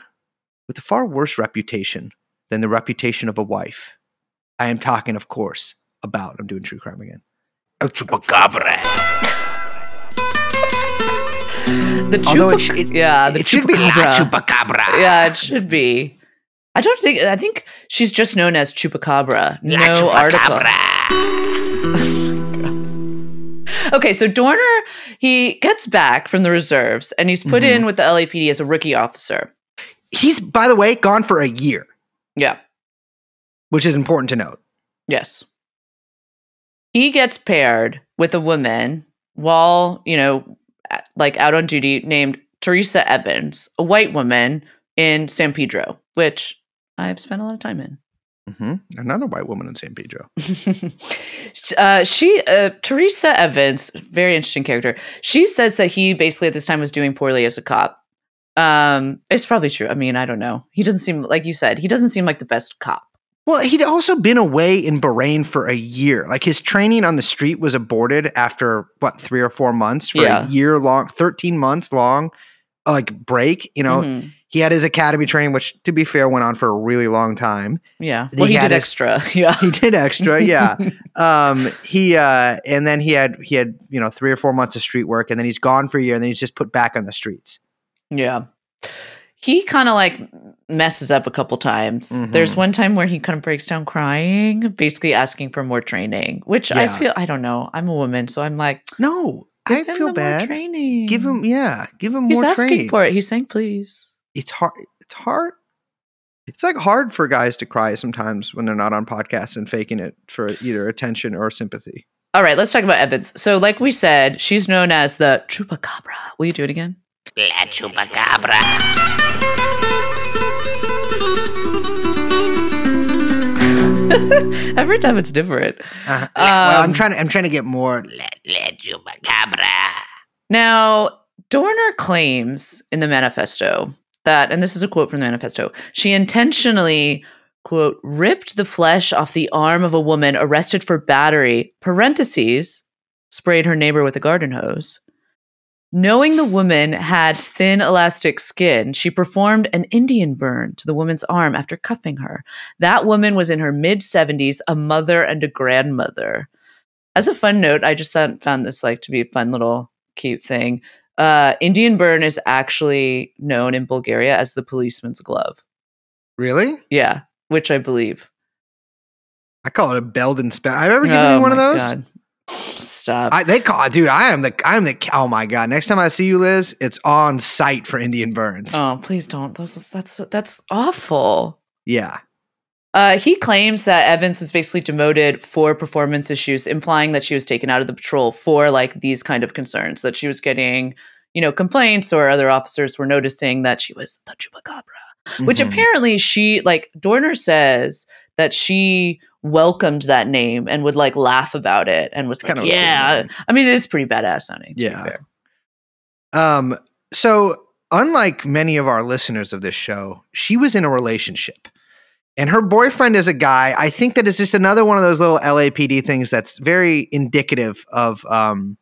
Speaker 2: with a far worse reputation than the reputation of a wife. I am talking, of course, about, I'm doing true crime again. El Chupacabra.
Speaker 1: The
Speaker 2: Although it,
Speaker 1: yeah, the
Speaker 2: it should be La
Speaker 1: chupacabra.
Speaker 2: Chupacabra.
Speaker 1: Yeah, it should be. I don't think. I think she's just known as Chupacabra.
Speaker 2: La
Speaker 1: no article. Okay, so Dorner he gets back from the reserves and he's put
Speaker 2: Mhm.
Speaker 1: in with the LAPD as a rookie officer.
Speaker 2: He's, by the way, gone for a year,
Speaker 1: Yeah.
Speaker 2: which is important to note.
Speaker 1: Yes. He gets paired with a woman while, you know, like out on duty named Teresa Evans, a white woman in San Pedro, which I've spent a lot of time in.
Speaker 2: hmm Another white woman in San Pedro.
Speaker 1: uh, she, uh, Teresa Evans, very interesting character. She says that he basically at this time was doing poorly as a cop. Um, it's probably true. I mean, I don't know. He doesn't seem like you said. He doesn't seem like the best cop.
Speaker 2: Well, he'd also been away in Bahrain for a year. Like his training on the street was aborted after what three or four months for
Speaker 1: Yeah.
Speaker 2: a year long, thirteen months long, like break. You know,
Speaker 1: Mhm.
Speaker 2: he had his academy training, which to be fair went on for a really long time.
Speaker 1: Yeah. Well, he
Speaker 2: had
Speaker 1: did
Speaker 2: his-
Speaker 1: extra. Yeah.
Speaker 2: He did extra, yeah. um, he uh, and then he had he had you know three or four months of street work, and then he's gone for a year, and then he's just put back on the streets.
Speaker 1: Yeah. He kind of like messes up a couple times. There's
Speaker 2: Mhm.
Speaker 1: one time where he kind of breaks down crying, basically asking for more training, which I feel, I don't know. I'm a woman, so I'm like,
Speaker 2: No, I feel bad.
Speaker 1: More training.
Speaker 2: Give him, yeah, give him
Speaker 1: He's
Speaker 2: more
Speaker 1: asking
Speaker 2: training.
Speaker 1: for it. He's saying, please.
Speaker 2: it's hard. It's hard. It's like hard for guys to cry sometimes when they're not on podcasts and faking it for either attention or sympathy.
Speaker 1: All right, let's talk about Evans. So, like we said, she's known as the Chupacabra. Will you do it again?
Speaker 4: La chupacabra.
Speaker 1: Every time it's different.
Speaker 2: Uh, well, I'm
Speaker 1: Um,
Speaker 2: trying to. I'm trying to get more.
Speaker 4: La, la chupacabra.
Speaker 1: Now, Dorner claims in the manifesto that, and this is a quote from the manifesto, she intentionally, quote, ripped the flesh off the arm of a woman arrested for battery, parentheses, sprayed her neighbor with a garden hose. Knowing the woman had thin, elastic skin, she performed an Indian burn to the woman's arm after cuffing her. That woman was in her mid 70s, a mother and a grandmother. As a fun note, I just thought, found this like to be a fun little cute thing. Uh, Indian burn is actually known in Bulgaria as the policeman's glove.
Speaker 2: Really?
Speaker 1: Yeah, which I believe.
Speaker 2: I call it a Belden spell. I've ever given
Speaker 1: Oh
Speaker 2: you one of those.
Speaker 1: God. Stop.
Speaker 2: I, they call dude. I am the. I'm the. Oh my god! Next time I see you, Liz, it's on site for Indian burns.
Speaker 1: oh, please don't. Those, that's that's awful.
Speaker 2: Yeah.
Speaker 1: Uh, he claims that Evans was basically demoted for performance issues, implying that she was taken out of the patrol for like these kind of concerns, that she was getting, you know, complaints or other officers were noticing that she was the chupacabra. Which
Speaker 2: Mhm.
Speaker 1: apparently she like Dorner says that she welcomed that name and would like laugh about it and was
Speaker 2: kind of
Speaker 1: yeah. I mean, it is pretty badass sounding. To
Speaker 2: Yeah.
Speaker 1: Be fair.
Speaker 2: Um, so unlike many of our listeners of this show, she was in a relationship. And her boyfriend is a guy. I think that is just another one of those little LAPD things that's very indicative of um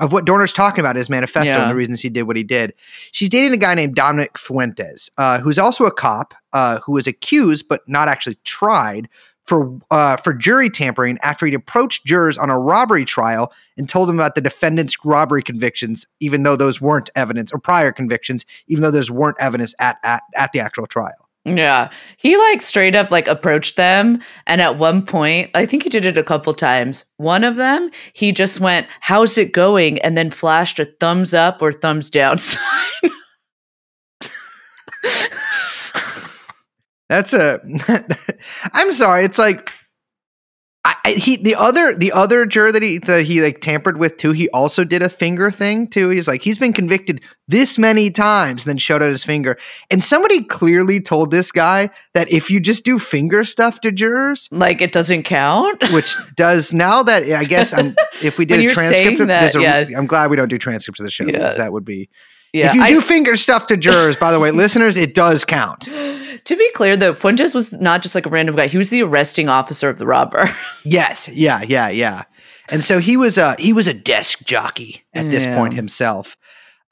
Speaker 2: of what Dorner's talking about his manifesto
Speaker 1: Yeah.
Speaker 2: and the reasons he did what he did. She's dating a guy named Dominic Fuentes, uh, who's also a cop, uh, who was accused but not actually tried for uh, for jury tampering after he'd approached jurors on a robbery trial and told them about the defendant's robbery convictions, even though those weren't evidence or prior convictions, even though those weren't evidence at at, at the actual trial.
Speaker 1: Yeah. He like straight up like approached them. And at one point, I think he did it a couple times. One of them, he just went, How's it going? And then flashed a thumbs up or thumbs down sign.
Speaker 2: That's a. I'm sorry. It's like. I, I, he the other the other juror that he that he like tampered with too. He also did a finger thing too. He's like he's been convicted this many times, and then showed out his finger. And somebody clearly told this guy that if you just do finger stuff to jurors,
Speaker 1: like it doesn't count.
Speaker 2: which does now that I guess I'm, if we did a transcript, of,
Speaker 1: that,
Speaker 2: a,
Speaker 1: yeah.
Speaker 2: I'm glad we don't do transcripts of the show
Speaker 1: Yeah.
Speaker 2: because that would be.
Speaker 1: Yeah.
Speaker 2: if you
Speaker 1: I-
Speaker 2: do finger stuff to jurors, by the way, listeners, it does count.
Speaker 1: to be clear, though, Fuentes was not just like a random guy. He was the arresting officer of the robber.
Speaker 2: Yes, yeah, yeah, yeah. And so he was a he was a desk jockey at this
Speaker 1: Yeah.
Speaker 2: point himself.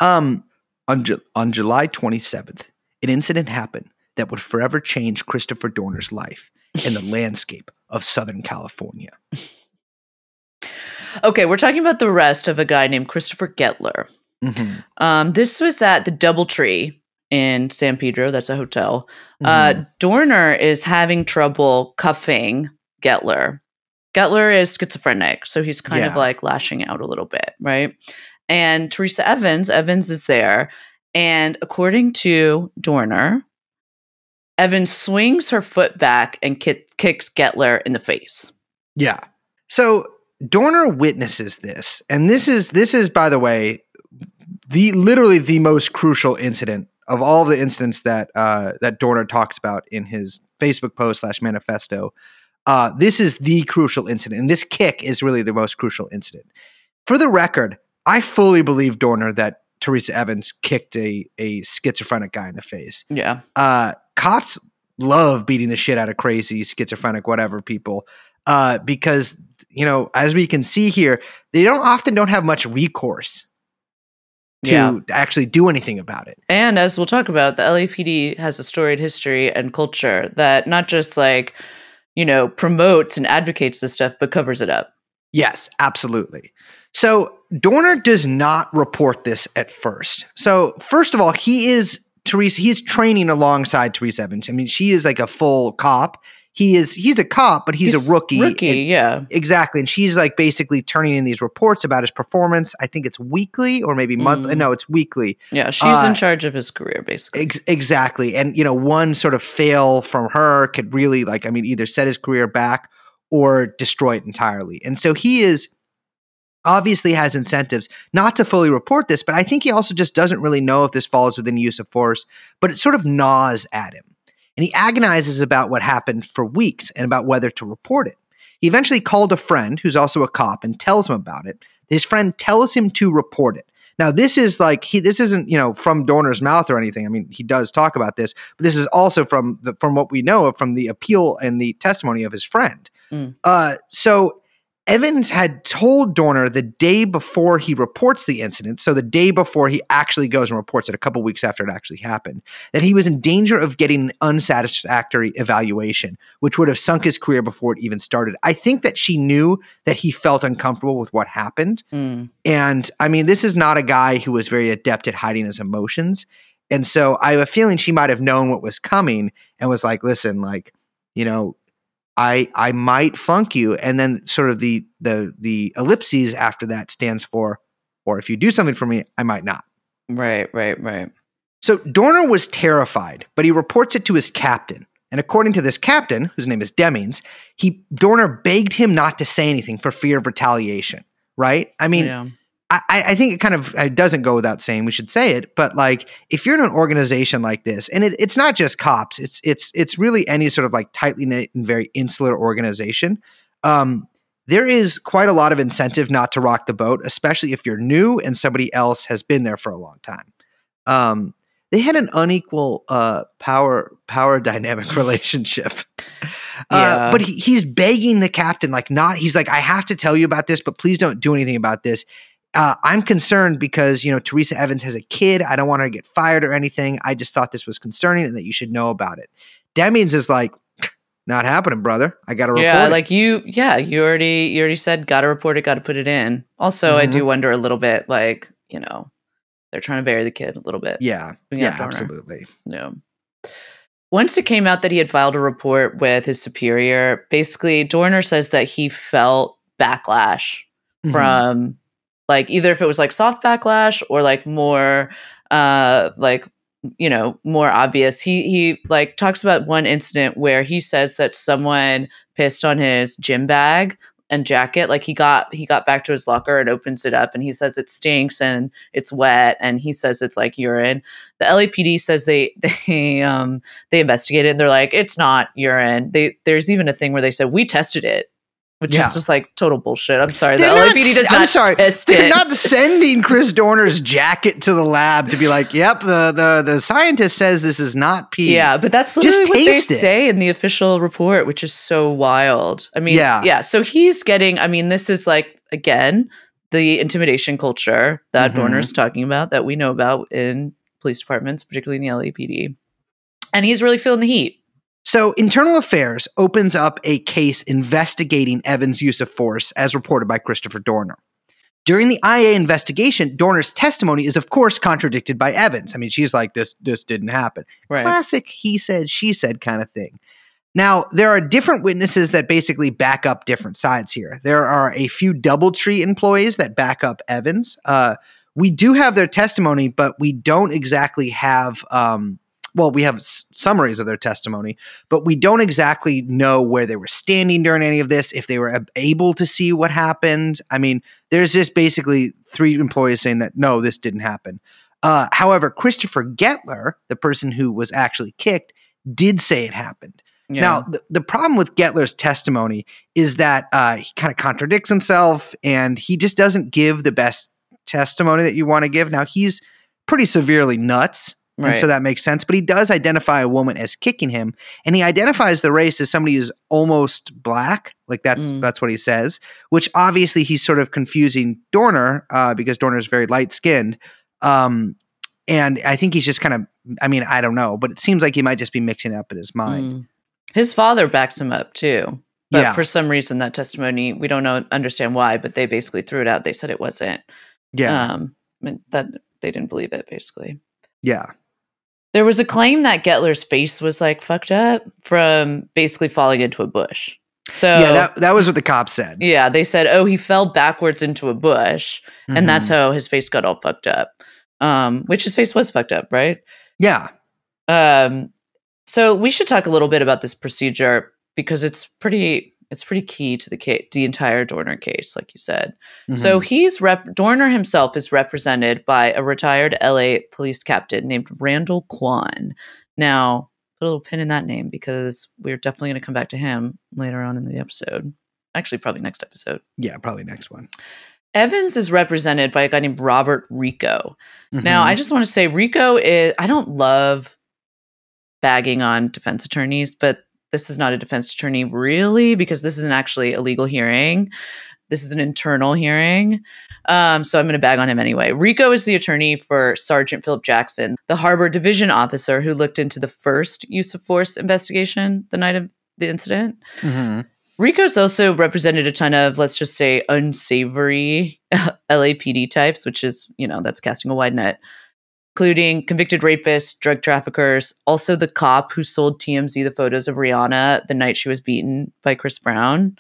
Speaker 2: Um, on Ju- on July 27th, an incident happened that would forever change Christopher Dorner's life and the landscape of Southern California.
Speaker 1: okay, we're talking about the arrest of a guy named Christopher Gettler.
Speaker 2: Mhm,
Speaker 1: Um, this was at the Doubletree in San Pedro. That's a hotel.
Speaker 2: mhm.
Speaker 1: Uh, Dorner is having trouble cuffing Gettler. Gettler is schizophrenic, so he's kind of like lashing out a little bit, right? And Teresa Evans, Evans is there, and according to Dorner, Evans swings her foot back and ki- kicks Gettler in the face.
Speaker 2: Yeah. So Dorner witnesses this, and this is this is by the way the literally the most crucial incident of all the incidents that uh, that Dorner talks about in his Facebook post slash manifesto. Uh, this is the crucial incident, and this kick is really the most crucial incident. For the record, I fully believe Dorner that Teresa Evans kicked a a schizophrenic guy in the face.
Speaker 1: Yeah.
Speaker 2: Uh, cops love beating the shit out of crazy, schizophrenic, whatever people, uh, because you know, as we can see here, they don't often don't have much recourse to
Speaker 1: Yeah.
Speaker 2: actually do anything about it.
Speaker 1: And as we'll talk about, the LAPD has a storied history and culture that not just like, you know, promotes and advocates this stuff, but covers it up.
Speaker 2: Yes, absolutely. So Dorner does not report this at first. So first of all, he is Teresa. He's training alongside Teresa Evans. I mean, she is like a full cop. He is. He's a cop, but he's, a rookie.
Speaker 1: Rookie,
Speaker 2: and-
Speaker 1: yeah.
Speaker 2: Exactly. And she's like basically turning in these reports about his performance. I think it's weekly or maybe monthly.
Speaker 1: Mm.
Speaker 2: No, it's weekly.
Speaker 1: Yeah. She's
Speaker 2: Uh,
Speaker 1: in charge of his career, basically.
Speaker 2: Ex- exactly. And, you know, one sort of fail from her could really, like, I mean, either set his career back or destroy it entirely. And so he is obviously has incentives not to fully report this, but I think he also just doesn't really know if this falls within use of force, but it sort of gnaws at him. And he agonizes about what happened for weeks and about whether to report it. He eventually called a friend who's also a cop and tells him about it. His friend tells him to report it. Now, this is like he. This isn't you know from Dorner's mouth or anything. I mean, he does talk about this, but this is also from the from what we know of from the appeal and the testimony of his friend.
Speaker 1: Mm.
Speaker 2: Uh, so Evans had told Dorner the day before he reports the incident, so the day before he actually goes and reports it, a couple weeks after it actually happened, that he was in danger of getting an unsatisfactory evaluation, which would have sunk his career before it even started. I think that she knew that he felt uncomfortable with what happened.
Speaker 1: Mm.
Speaker 2: And I mean, this is not a guy who was very adept at hiding his emotions. And so I have a feeling she might have known what was coming and was like, listen, like, you know, I I might funk you. And then sort of the the the ellipses after that stands for, or if you do something for me, I might not.
Speaker 1: Right, right, right.
Speaker 2: So Dorner was terrified, but he reports it to his captain. And according to this captain, whose name is Demings, he Dorner begged him not to say anything for fear of retaliation. Right? I mean,
Speaker 1: yeah.
Speaker 2: I, I think it kind of it doesn't go without saying we should say it, but like if you're in an organization like this, and it, it's not just cops, it's it's it's really any sort of like tightly knit and very insular organization. Um, there is quite a lot of incentive not to rock the boat, especially if you're new and somebody else has been there for a long time. Um, they had an unequal uh, power power dynamic relationship.
Speaker 1: Yeah.
Speaker 2: Uh, but he, he's begging the captain, like, not. He's like, I have to tell you about this, but please don't do anything about this. Uh, I'm concerned because you know Teresa Evans has a kid. I don't want her to get fired or anything. I just thought this was concerning and that you should know about it. Demings is like, not happening, brother. I got to report.
Speaker 1: Yeah,
Speaker 2: it."
Speaker 1: like you yeah, you already you already said gotta report it, gotta put it in. Also, I
Speaker 2: Mm-hmm.
Speaker 1: do wonder a little bit, like, you know, they're trying to bury the kid a little bit.
Speaker 2: yeah, yeah, absolutely.
Speaker 1: No. Once it came out that he had filed a report with his superior, basically Dorner says that he felt backlash
Speaker 2: Mhm.
Speaker 1: from like either if it was like soft backlash or like more uh like you know more obvious. He he like talks about one incident where he says that someone pissed on his gym bag and jacket. Like he got he got back to his locker and opens it up and he says it stinks and it's wet and he says it's like urine. The LAPD says they they um they investigated and they're like it's not urine. They there's even a thing where they said we tested it which
Speaker 2: Yeah.
Speaker 1: is just like total bullshit i'm sorry the
Speaker 2: not
Speaker 1: LAPD does
Speaker 2: I'm
Speaker 1: not
Speaker 2: sorry,
Speaker 1: test
Speaker 2: They're
Speaker 1: it
Speaker 2: not sending Chris Dorner's jacket to the lab to be like, "Yep, the the the scientist says this is not pee."
Speaker 1: Yeah, but that's literally what they
Speaker 2: it.
Speaker 1: say in the official report, which is so wild. I mean,
Speaker 2: Yeah.
Speaker 1: yeah. So he's getting. I mean, this is like again the intimidation culture that
Speaker 2: Mhm.
Speaker 1: Dorner's talking about that we know about in police departments, particularly in the LAPD, and he's really feeling the heat.
Speaker 2: So, Internal Affairs opens up a case investigating Evans' use of force, as reported by Christopher Dorner. During the IA investigation, Dorner's testimony is, of course, contradicted by Evans. I mean, she's like, "This, this didn't happen."
Speaker 1: Right.
Speaker 2: Classic he said, she said kind of thing. Now, there are different witnesses that basically back up different sides here. There are a few Doubletree employees that back up Evans. Uh, we do have their testimony, but we don't exactly have um, well, we have s- summaries of their testimony, but we don't exactly know where they were standing during any of this, if they were ab- able to see what happened. I mean, there's just basically three employees saying that no, this didn't happen. Uh, however, Christopher Gettler, the person who was actually kicked, did say it happened. Now, the, the problem with Gettler's testimony is that uh, he kind of contradicts himself and he just doesn't give the best testimony that you want to give. Now, he's pretty severely nuts. And so that makes sense. But he does identify a woman as kicking him, and he identifies the race as somebody who's almost black. Like that's
Speaker 1: Mm.
Speaker 2: that's what he says. Which obviously he's sort of confusing Dorner uh, because Dorner is very light skinned. Um, and I think he's just kind of. I mean, I don't know, but it seems like he might just be mixing it up in his mind.
Speaker 1: Mm. His father backs him up too. But
Speaker 2: Yeah.
Speaker 1: for some reason, that testimony, we don't know, understand why, but they basically threw it out. They said it wasn't.
Speaker 2: Yeah,
Speaker 1: Um, that they didn't believe it, basically.
Speaker 2: yeah.
Speaker 1: There was a claim that Gettler's face was like fucked up from basically falling into a bush. So,
Speaker 2: yeah, that, that was what the cops said.
Speaker 1: yeah, they said, oh, he fell backwards into a bush, and that's
Speaker 2: Mhm.
Speaker 1: how his face got all fucked up. Um, which his face was fucked up, right?
Speaker 2: yeah.
Speaker 1: Um, so we should talk a little bit about this procedure because it's pretty it's pretty key to the case, the entire Dorner case, like you said. So
Speaker 2: Mhm.
Speaker 1: he's rep- Dorner himself is represented by a retired LA police captain named Randal Quon. Now, put a little pin in that name because we're definitely going to come back to him later on in the episode. Actually, probably next episode.
Speaker 2: yeah, probably next one.
Speaker 1: Evans is represented by a guy named Robert Rico. Now,
Speaker 2: Mhm.
Speaker 1: I just want to say Rico is I don't love bagging on defense attorneys, but this is not a defense attorney really because this isn't actually a legal hearing. This is an internal hearing. Um, so I'm going to bag on him anyway. Rico is the attorney for Sergeant Philip Jackson, the Harbor Division officer who looked into the first use of force investigation the night of the incident.
Speaker 2: Mhm.
Speaker 1: Rico's also represented a ton of, let's just say, unsavory LAPD types, which is, you know, that's casting a wide net, including convicted rapists, drug traffickers, also the cop who sold TMZ the photos of Rihanna the night she was beaten by Chris Brown.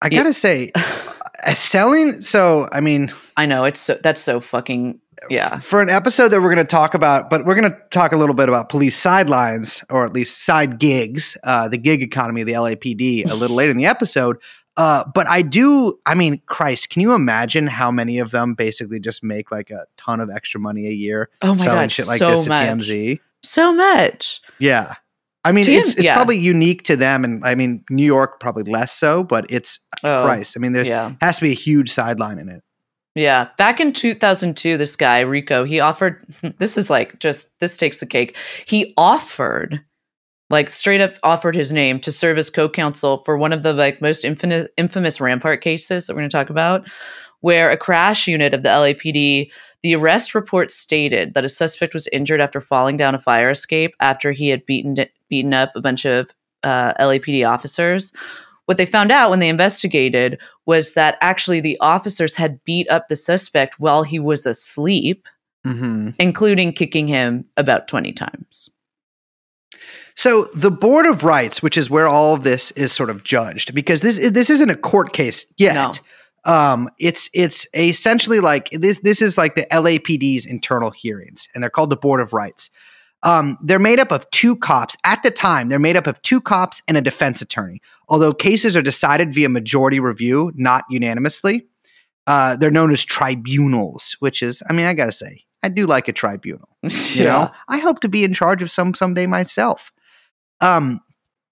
Speaker 2: I gotta say, uh, selling. So, I mean,
Speaker 1: I know it's so that's so fucking yeah.
Speaker 2: for an episode that we're going to talk about, but we're going to talk a little bit about police sidelines, or at least side gigs, uh, the gig economy of the LAPD, a little later in the episode. Uh, but I do. I mean, Christ, can you imagine how many of them basically just make like a ton of extra money a year
Speaker 1: Oh my
Speaker 2: selling
Speaker 1: god,
Speaker 2: shit like
Speaker 1: so
Speaker 2: this to
Speaker 1: much,
Speaker 2: TMZ?
Speaker 1: so much.
Speaker 2: Yeah. I mean,
Speaker 1: TM
Speaker 2: it's, it's
Speaker 1: yeah.
Speaker 2: probably unique to them, and I mean, New York probably less so, but it's
Speaker 1: Oh,
Speaker 2: Christ. I mean, there
Speaker 1: yeah.
Speaker 2: has to be a huge sideline in it.
Speaker 1: Yeah. Back in 2002, this guy, Rico, he offered, this is like just, this takes the cake. He offered, like straight up offered his name to serve as co counsel for one of the like most infamous, infamous Rampart cases that we're going to talk about, where a crash unit of the LAPD, the arrest report stated that a suspect was injured after falling down a fire escape after he had beaten, beaten up a bunch of uh, LAPD officers. What they found out when they investigated was that actually the officers had beat up the suspect while he was asleep,
Speaker 2: Mm-hmm.
Speaker 1: including kicking him about 20 times.
Speaker 2: So the Board of Rights, which is where all of this is sort of judged, because this this isn't a court case yet.
Speaker 1: No.
Speaker 2: Um, it's it's essentially like this. This is like the LAPD's internal hearings, and they're called the Board of Rights. Um, they're made up of two cops at the time. They're made up of two cops and a defense attorney. Although cases are decided via majority review, not unanimously, uh, they're known as tribunals. Which is, I mean, I gotta say, I do like a tribunal. You know, I hope to be in charge of some someday myself. Um,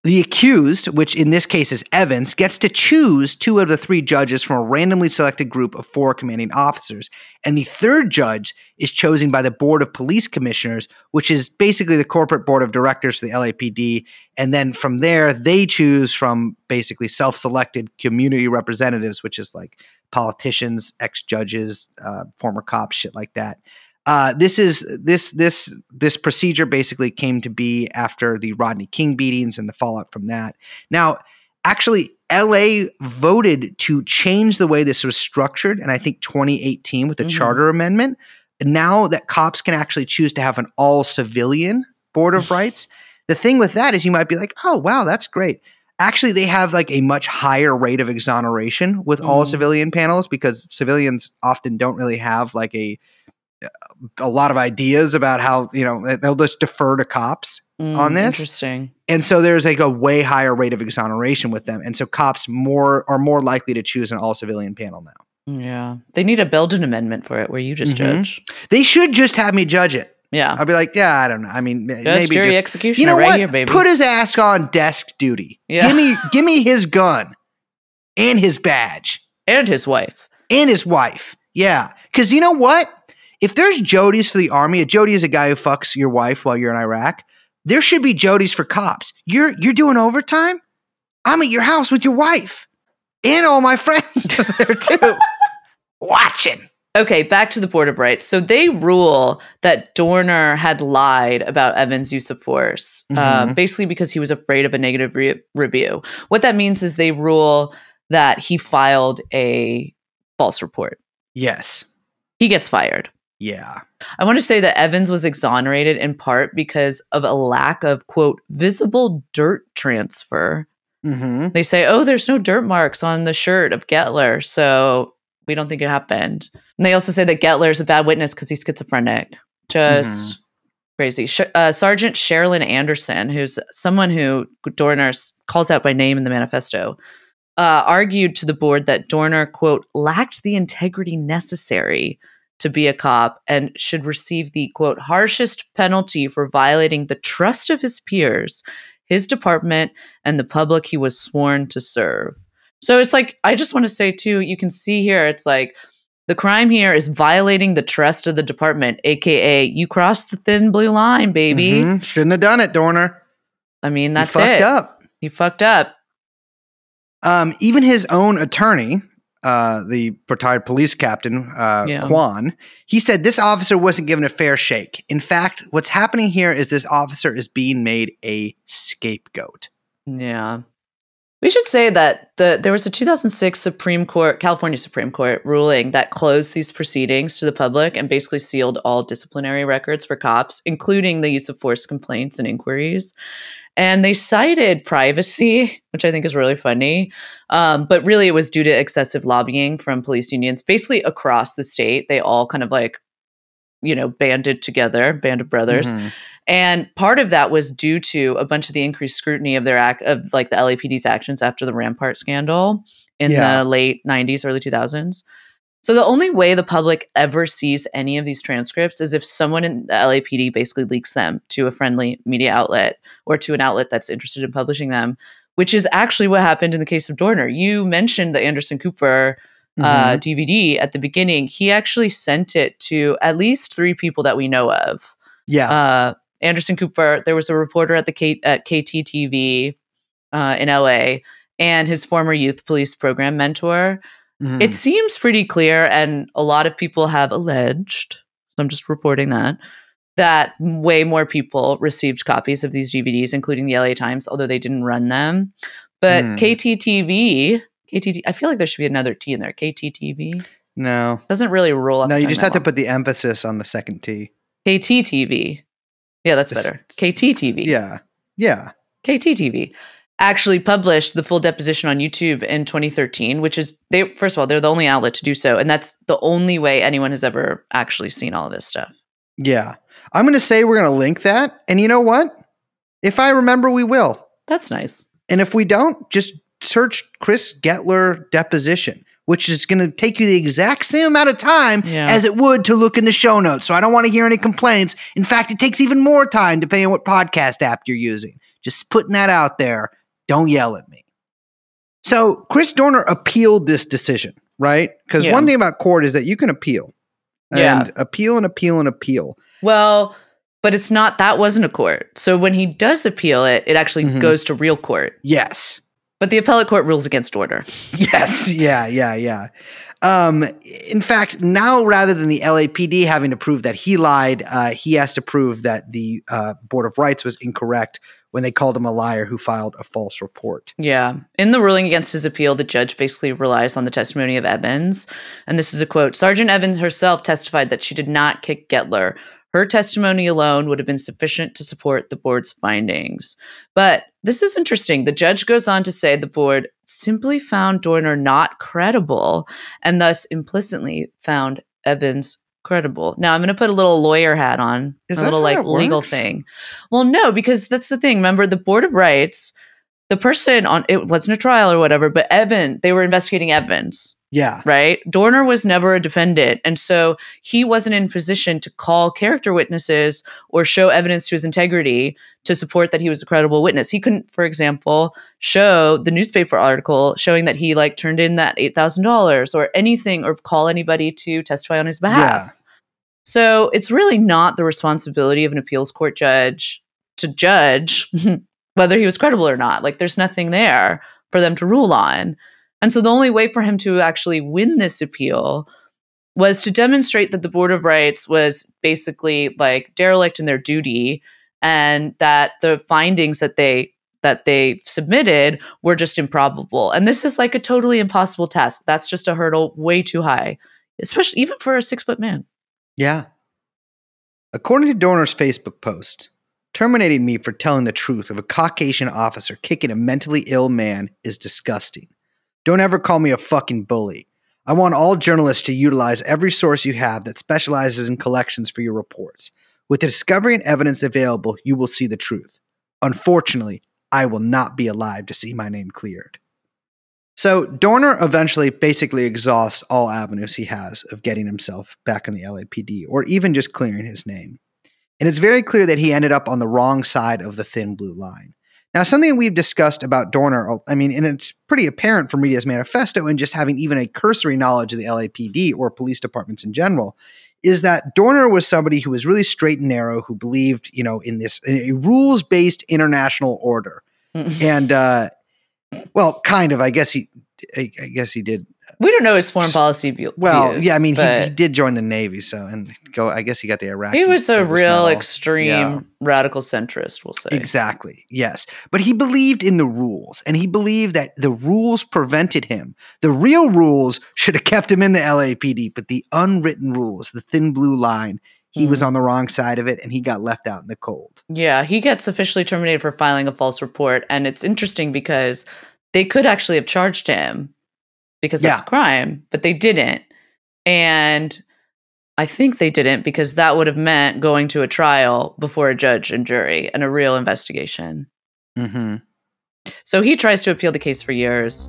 Speaker 2: the accused, which in this case is Evans, gets to choose two of the three judges from a randomly selected group of four commanding officers. And the third judge is chosen by the Board of Police Commissioners, which is basically the corporate board of directors for the LAPD. And then from there, they choose from basically self selected community representatives, which is like politicians, ex judges, uh, former cops, shit like that. Uh, this is this this this procedure basically came to be after the Rodney King beatings and the fallout from that. Now, actually, LA voted to change the way this was structured, and I think 2018 with the
Speaker 1: Mhm.
Speaker 2: charter amendment. Now that cops can actually choose to have an all civilian board of rights. The thing with that is you might be like, oh wow, that's great. Actually, they have like a much higher rate of exoneration with all
Speaker 1: Mm.
Speaker 2: civilian panels because civilians often don't really have like a a lot of ideas about how you know they'll just defer to cops on
Speaker 1: Mm,
Speaker 2: this.
Speaker 1: Interesting.
Speaker 2: and so there's like a way higher rate of exoneration with them and so cops more are more likely to choose an all civilian panel now
Speaker 1: Yeah. They need a Belgian amendment for it where you just
Speaker 2: Mhm.
Speaker 1: judge.
Speaker 2: they should just have me judge it
Speaker 1: Yeah.
Speaker 2: i'll be like yeah i don't know i mean
Speaker 1: Judge,
Speaker 2: maybe
Speaker 1: jury,
Speaker 2: just,
Speaker 1: executioner
Speaker 2: you know
Speaker 1: right
Speaker 2: what
Speaker 1: here, baby.
Speaker 2: put his ass on desk duty
Speaker 1: Yeah.
Speaker 2: give me give me his gun and his badge
Speaker 1: and his wife.
Speaker 2: and his wife yeah because you know what if there's jodies for the army a jody is a guy who fucks your wife while you're in iraq there should be jodies for cops you're you're doing overtime i'm at your house with your wife and all my friends are there too watching
Speaker 1: Okay, back to the Board of Rights. So they rule that Dorner had lied about Evan's use of force, uh,
Speaker 2: Mhm.
Speaker 1: basically because he was afraid of a negative re- review. What that means is they rule that he filed a false report.
Speaker 2: yes
Speaker 1: He gets fired.
Speaker 2: Yeah
Speaker 1: I want to say that Evans was exonerated in part because of a lack of, quote, visible dirt transfer.
Speaker 2: mm-hmm.
Speaker 1: They say, oh, there's no dirt marks on the shirt of Gettler, so we don't think it happened. And they also say that Gettler is a bad witness because he's schizophrenic. Just crazy. Sh- uh, Sergeant Sherilyn Anderson, who's someone who Dorner calls out by name in the manifesto, uh, argued to the board that Dorner, quote, lacked the integrity necessary to be a cop and should receive the, quote, harshest penalty for violating the trust of his peers, his department, and the public he was sworn to serve. So it's like, I just want to say, too, you can see here, it's like, the crime here is violating the trust of the department, aka you crossed the thin blue line, baby.
Speaker 2: Mhm. shouldn't have done it dorner
Speaker 1: I mean,
Speaker 2: You
Speaker 1: that's
Speaker 2: fucked
Speaker 1: it.
Speaker 2: up
Speaker 1: He fucked up.
Speaker 2: um, even his own attorney uh, the retired police captain, uh,
Speaker 1: Yeah.
Speaker 2: Quon, he said this officer wasn't given a fair shake. In fact, what's happening here is this officer is being made a scapegoat.
Speaker 1: Yeah. We should say that the there was a 2006 Supreme Court, California Supreme Court ruling that closed these proceedings to the public and basically sealed all disciplinary records for cops, including the use of force complaints and inquiries. And they cited privacy, which I think is really funny. Um, but really, it was due to excessive lobbying from police unions, basically across the state. They all kind of like, you know, banded together, band of brothers.
Speaker 2: Mhm.
Speaker 1: And part of that was due to a bunch of the increased scrutiny of their act of like the LAPD's actions after the Rampart scandal in
Speaker 2: Yeah.
Speaker 1: the late 90s, early 2000s. So the only way the public ever sees any of these transcripts is if someone in the LAPD basically leaks them to a friendly media outlet or to an outlet that's interested in publishing them, which is actually what happened in the case of Dorner. You mentioned the Anderson Cooper uh,
Speaker 2: Mhm.
Speaker 1: DVD at the beginning. He actually sent it to at least three people that we know of
Speaker 2: yeah.
Speaker 1: uh, Anderson Cooper. There was a reporter at the K- at KTTV uh, in LA, and his former youth police program mentor.
Speaker 2: Mhm.
Speaker 1: It seems pretty clear, and a lot of people have alleged. So I'm just reporting that that way more people received copies of these DVDs, including the LA Times, although they didn't run them. But
Speaker 2: Hmm.
Speaker 1: KTTV, KTT, I feel like there should be another T in there. KTTV
Speaker 2: no.
Speaker 1: doesn't really roll up.
Speaker 2: No, you just have to put the emphasis on the second T.
Speaker 1: KTTV. Yeah, that's better. KTTV.
Speaker 2: Yeah. Yeah.
Speaker 1: KTTV actually published the full deposition on YouTube in 2013, which is they first of all they're the only outlet to do so, and that's the only way anyone has ever actually seen all of this stuff.
Speaker 2: Yeah. I'm going to say we're going to link that. And you know what? If I remember, we will.
Speaker 1: That's nice.
Speaker 2: And if we don't, just search Chris Gettler deposition, which is going to take you the exact same amount of time
Speaker 1: Yeah.
Speaker 2: as it would to look in the show notes. So I don't want to hear any complaints. In fact, it takes even more time depending on what podcast app you're using. Just putting that out there. Don't yell at me. So Chris Dorner appealed this decision, right? Because
Speaker 1: Yeah.
Speaker 2: one thing about court is that you can appeal. And
Speaker 1: Yeah.
Speaker 2: appeal and appeal and appeal.
Speaker 1: Well, but it's not that wasn't a court. So when he does appeal it, it actually
Speaker 2: Mhm.
Speaker 1: goes to real court.
Speaker 2: Yes.
Speaker 1: But the appellate court rules against order.
Speaker 2: Yes. Yeah. Yeah. Yeah. Um, in fact, now rather than the LAPD having to prove that he lied, uh, he has to prove that the uh, Board of Rights was incorrect when they called him a liar who filed a false report.
Speaker 1: Yeah. In the ruling against his appeal, the judge basically relies on the testimony of Evans. And this is a quote Sergeant Evans herself testified that she did not kick Gettler. Her testimony alone would have been sufficient to support the board's findings. But this is interesting. The judge goes on to say the board simply found Dorner not credible and thus implicitly found Evans credible. Now I'm going to put a little lawyer hat on,
Speaker 2: Is
Speaker 1: a little like legal
Speaker 2: works?
Speaker 1: thing. Well, no, because that's the thing. Remember, the Board of Rights, the person on it wasn't a trial or whatever, but Evan, they were investigating Evans,
Speaker 2: Yeah.
Speaker 1: right? Dorner was never a defendant, and so he wasn't in position to call character witnesses or show evidence to his integrity to support that he was a credible witness. He couldn't, for example, show the newspaper article showing that he like turned in that eight thousand dollars or anything, or call anybody to testify on his behalf.
Speaker 2: Yeah.
Speaker 1: So it's really not the responsibility of an appeals court judge to judge whether he was credible or not. Like there's nothing there for them to rule on. And so the only way for him to actually win this appeal was to demonstrate that the Board of Rights was basically like derelict in their duty and that the findings that they that they submitted were just improbable. And this is like a totally impossible task. That's just a hurdle way too high, especially even for a six foot man.
Speaker 2: Yeah. According to Dorner's Facebook post, terminating me for telling the truth of a Caucasian officer kicking a mentally ill man is disgusting. Don't ever call me a fucking bully. I want all journalists to utilize every source you have that specializes in collections for your reports. With the discovery and evidence available, you will see the truth. Unfortunately, I will not be alive to see my name cleared. So Dorner eventually basically exhausts all avenues he has of getting himself back in the LAPD or even just clearing his name. And it's very clear that he ended up on the wrong side of the thin blue line. Now, something we've discussed about Dorner, I mean, and it's pretty apparent from Media's manifesto and just having even a cursory knowledge of the LAPD or police departments in general, is that Dorner was somebody who was really straight and narrow, who believed, you know, in this a rules-based international order. And uh, well, kind of. I guess he, I, I guess he did.
Speaker 1: We don't know his foreign policy view.
Speaker 2: Well,
Speaker 1: views,
Speaker 2: yeah. I mean, he, he did join the navy, so and go. I guess he got the Iraq.
Speaker 1: he was a real extreme
Speaker 2: Yeah.
Speaker 1: radical centrist. We'll say
Speaker 2: Exactly. Yes. But he believed in the rules and he believed that the rules prevented him. The real rules should have kept him in the LAPD, but the unwritten rules, the thin blue line, he was
Speaker 1: Mm.
Speaker 2: on the wrong side of it and he got left out in the cold.
Speaker 1: Yeah, he gets officially terminated for filing a false report. And it's interesting because they could actually have charged him because that's
Speaker 2: Yeah.
Speaker 1: a crime, but they didn't. And I think they didn't because that would have meant going to a trial before a judge and jury and a real investigation.
Speaker 2: Mm-hmm.
Speaker 1: So he tries to appeal the case for years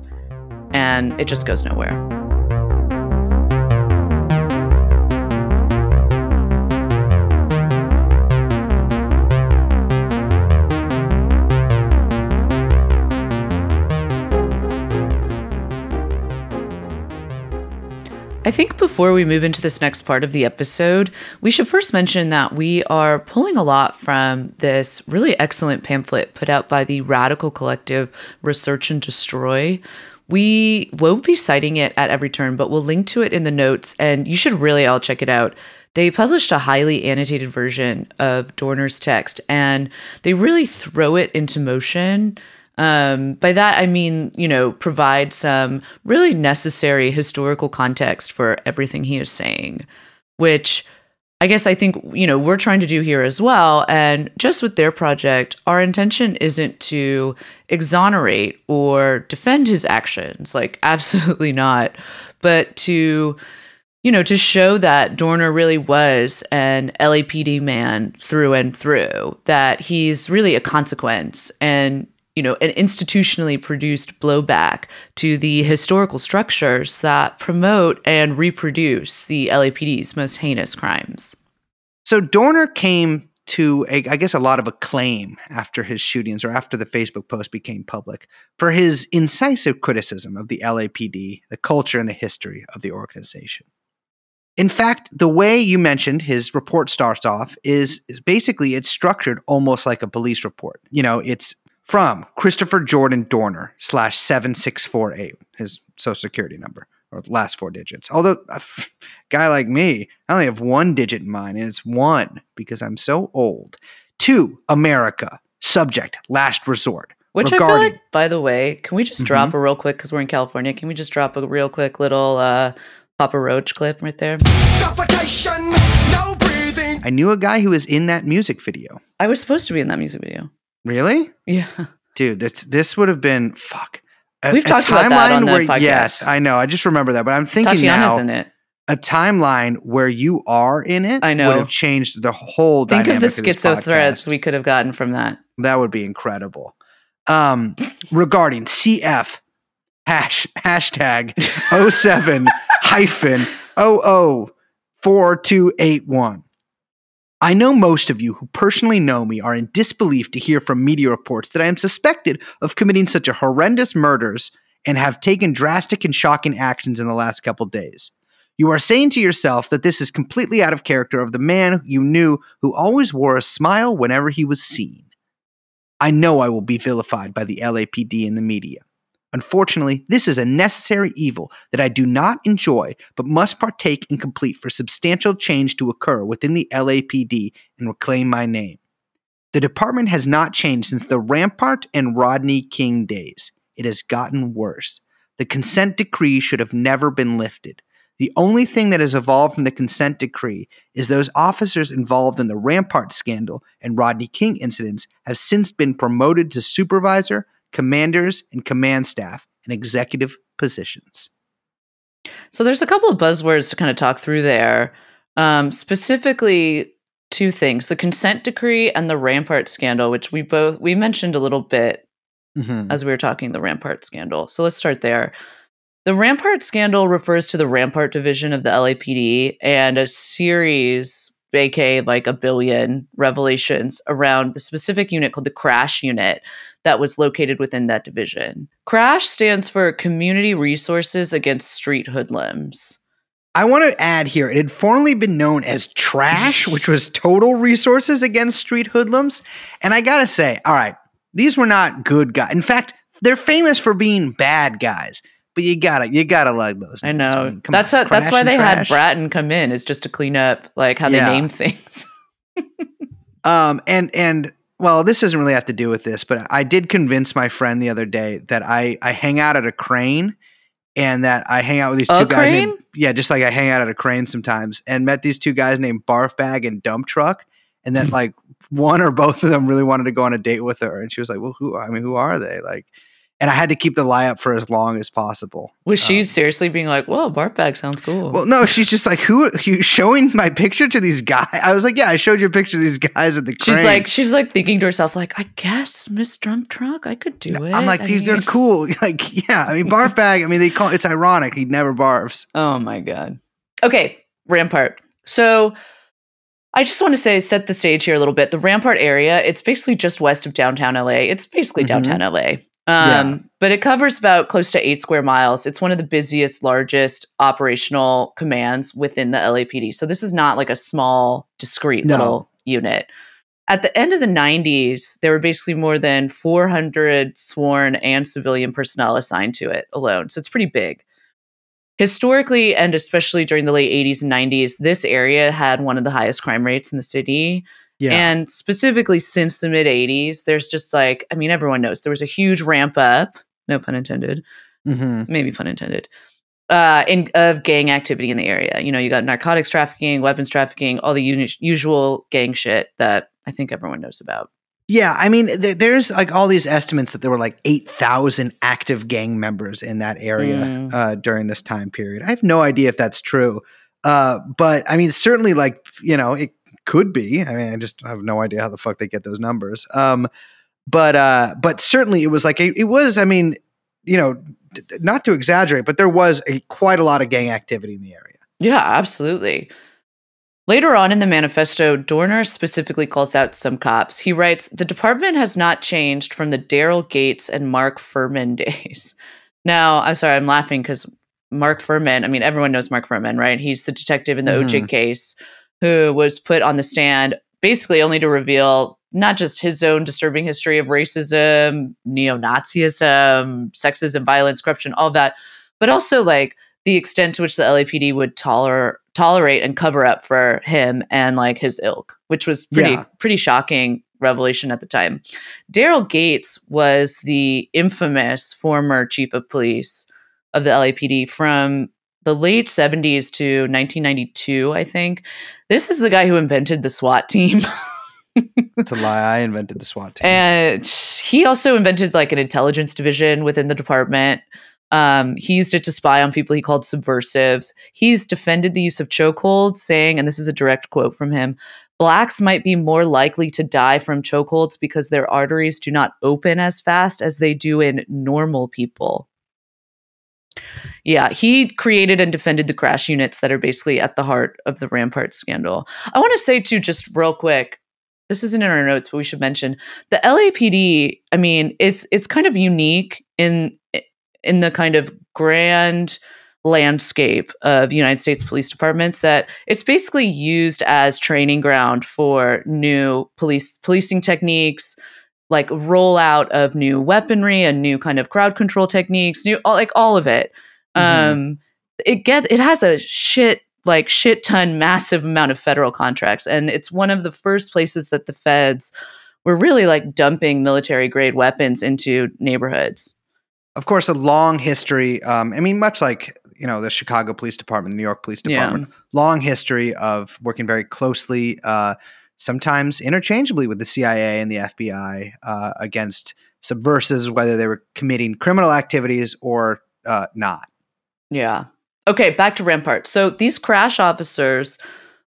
Speaker 1: and it just goes nowhere. I think before we move into this next part of the episode, we should first mention that we are pulling a lot from this really excellent pamphlet put out by the Radical Collective Research and Destroy. We won't be citing it at every turn, but we'll link to it in the notes, and you should really all check it out. They published a highly annotated version of Dorner's text, and they really throw it into motion. Um, by that, I mean, you know, provide some really necessary historical context for everything he is saying, which I guess I think, you know, we're trying to do here as well. And just with their project, our intention isn't to exonerate or defend his actions, like, absolutely not, but to, you know, to show that Dorner really was an LAPD man through and through, that he's really a consequence and you know, an institutionally produced blowback to the historical structures that promote and reproduce the LAPD's most heinous crimes.
Speaker 2: So Dorner came to, a, I guess, a lot of acclaim after his shootings or after the Facebook post became public for his incisive criticism of the LAPD, the culture, and the history of the organization. In fact, the way you mentioned his report starts off is, is basically it's structured almost like a police report. You know, it's from Christopher Jordan Dorner slash 7648, his social security number or last four digits. Although a f- guy like me, I only have one digit in mine, and it's one because I'm so old. Two, America. Subject, last resort.
Speaker 1: Which I
Speaker 2: Regarding-
Speaker 1: feel like, by the way, can we just drop a real quick, because we're in California, can we just drop a real quick little uh, Papa Roach clip right there?
Speaker 5: Suffocation, no breathing.
Speaker 2: I knew a guy who was in that music video.
Speaker 1: I was supposed to be in that music video.
Speaker 2: Really?
Speaker 1: Yeah.
Speaker 2: Dude, that's, this would have been, fuck. A-
Speaker 1: We've
Speaker 2: a
Speaker 1: talked about that on the
Speaker 2: where-
Speaker 1: podcast.
Speaker 2: Yes, I know. I just remember that, but I'm thinking
Speaker 1: Tatiana's
Speaker 2: now.
Speaker 1: in it.
Speaker 2: a timeline where you are in it
Speaker 1: I know.
Speaker 2: would have changed the whole
Speaker 1: Think of the
Speaker 2: this
Speaker 1: schizo
Speaker 2: podcast.
Speaker 1: threads we could have gotten from that.
Speaker 2: That would be incredible. Um, regarding CF hash hashtag 07 hyphen 004281. I know most of you who personally know me are in disbelief to hear from media reports that I am suspected of committing such a horrendous murders and have taken drastic and shocking actions in the last couple days. You are saying to yourself that this is completely out of character of the man you knew who always wore a smile whenever he was seen. I know I will be vilified by the LAPD and the media. Unfortunately, this is a necessary evil that I do not enjoy, but must partake and complete for substantial change to occur within the LAPD and reclaim my name. The department has not changed since the Rampart and Rodney King days. It has gotten worse. The consent decree should have never been lifted. The only thing that has evolved from the consent decree is those officers involved in the Rampart scandal and Rodney King incidents have since been promoted to supervisor, commanders, and command staff and executive positions.
Speaker 1: So there's a couple of buzzwords to kind of talk through there. Um, specifically, two things: the consent decree and the Rampart scandal, which we both we mentioned a little bit
Speaker 2: Mm-hmm.
Speaker 1: as we were talking the Rampart scandal. So let's start there. The Rampart scandal refers to the Rampart division of the LAPD and a series, aka like a billion revelations around the specific unit called the Crash Unit that was located within that division. Crash stands for Community Resources Against Street Hoodlums.
Speaker 2: I want to add here, it had formerly been known as Trash, which was Total Resources Against Street Hoodlums. And I got to say, all right, these were not good guys. In fact, they're famous for being bad guys. But you gotta, you gotta like those.
Speaker 1: I know.
Speaker 2: come
Speaker 1: that's
Speaker 2: on,
Speaker 1: how, that's why they had Bratton come in is just to clean up like how
Speaker 2: Yeah.
Speaker 1: they name things.
Speaker 2: Um, and and well, this doesn't really have to do with this, but I did convince my friend the other day that I I hang out at a crane, and that I hang out with these two
Speaker 1: A
Speaker 2: guys.
Speaker 1: crane?
Speaker 2: Named, yeah, just like I hang out at a crane sometimes, and met these two guys named Barf Bag and Dump Truck, and then like one or both of them really wanted to go on a date with her, and she was like, "Well, who? I mean, who are they?" Like, and I had to keep the lie up for as long as possible.
Speaker 1: Was she
Speaker 2: Um,
Speaker 1: seriously being like, "Whoa, Barf Bag sounds cool"?
Speaker 2: Well, no, she's just like, "Who? Are you showing my picture to these guys?" I was like, "Yeah, I showed your picture to these guys at the crane."
Speaker 1: She's like, she's like thinking to herself, like, I guess Miss Drunk Truck, I could do it.
Speaker 2: I'm like,
Speaker 1: I
Speaker 2: dude, they're cool. Like, yeah, I mean, barf bag. I mean, they call it's ironic. He never barfs.
Speaker 1: Oh my god. Okay, Rampart. So I just want to say, set the stage here a little bit. The Rampart area, it's basically just west of downtown LA. It's basically
Speaker 2: Mhm.
Speaker 1: downtown LA.
Speaker 2: Yeah.
Speaker 1: Um, but it covers about close to eight square miles. It's one of the busiest, largest operational commands within the LAPD. So this is not like a small, discrete
Speaker 2: No.
Speaker 1: little unit. At the end of the 90s, there were basically more than 400 sworn and civilian personnel assigned to it alone. So it's pretty big. Historically, and especially during the late 80s and 90s, this area had one of the highest crime rates in the city.
Speaker 2: Yeah,
Speaker 1: And specifically since the mid 80s, there's just like, I mean, everyone knows there was a huge ramp up, no pun intended,
Speaker 2: hmm
Speaker 1: maybe pun intended, uh, in, of gang activity in the area. You know, you got narcotics trafficking, weapons trafficking, all the usual gang shit that I think everyone knows about.
Speaker 2: yeah. I mean, th- there's like all these estimates that there were like eight thousand active gang members in that area
Speaker 1: Mm.
Speaker 2: uh, during this time period. I have no idea if that's true, uh, but I mean, certainly, like you know, it could be. I mean, I just have no idea how the fuck they get those numbers. Um, but uh, but certainly, it was like it, it was. I mean, you know, d- not to exaggerate, but there was a, quite a lot of gang activity in the area.
Speaker 1: Yeah, absolutely. Later on in the manifesto, Dorner specifically calls out some cops. He writes The department has not changed from the Daryl Gates and Mark Fuhrman days. Now, I'm sorry, I'm laughing because Mark Fuhrman, I mean, everyone knows Mark Fuhrman, right? He's the detective in the OJ case who was put on the stand basically only to reveal not just his own disturbing history of racism, neo Nazism, sexism, violence, corruption, all of that, but also like the extent to which the LAPD would toler- tolerate and cover up for him and like his ilk, which was pretty
Speaker 2: Yeah.
Speaker 1: pretty shocking revelation at the time. Daryl Gates was the infamous former chief of police of the LAPD from the late 70s to 1992, I think. This is the guy who invented the SWAT team.
Speaker 2: It's a lie. I invented the SWAT team.
Speaker 1: And he also invented like an intelligence division within the department. Um, he used it to spy on people he called subversives. He's defended the use of chokeholds, saying, and this is a direct quote from him Blacks might be more likely to die from chokeholds because their arteries do not open as fast as they do in normal people. Yeah, he created and defended the crash units that are basically at the heart of the Rampart scandal. I want to say, too, just real quick, this isn't in our notes, but we should mention the LAPD. I mean, it's it's kind of unique in in the kind of grand landscape of United States police departments that it's basically used as training ground for new police policing techniques like rollout of new weaponry and new kind of crowd control techniques new all, like all of it
Speaker 2: Mhm.
Speaker 1: um it get it has a shit like shit ton massive amount of federal contracts and it's one of the first places that the feds were really like dumping military grade weapons into neighborhoods
Speaker 2: of course, a long history. Um, I mean, much like you know the Chicago Police Department, the New York Police
Speaker 1: Yeah.
Speaker 2: Department, long history of working very closely, uh, sometimes interchangeably with the CIA and the FBI uh, against subversives, whether they were committing criminal activities or uh, not.
Speaker 1: Yeah. Okay, back to Rampart. So these crash officers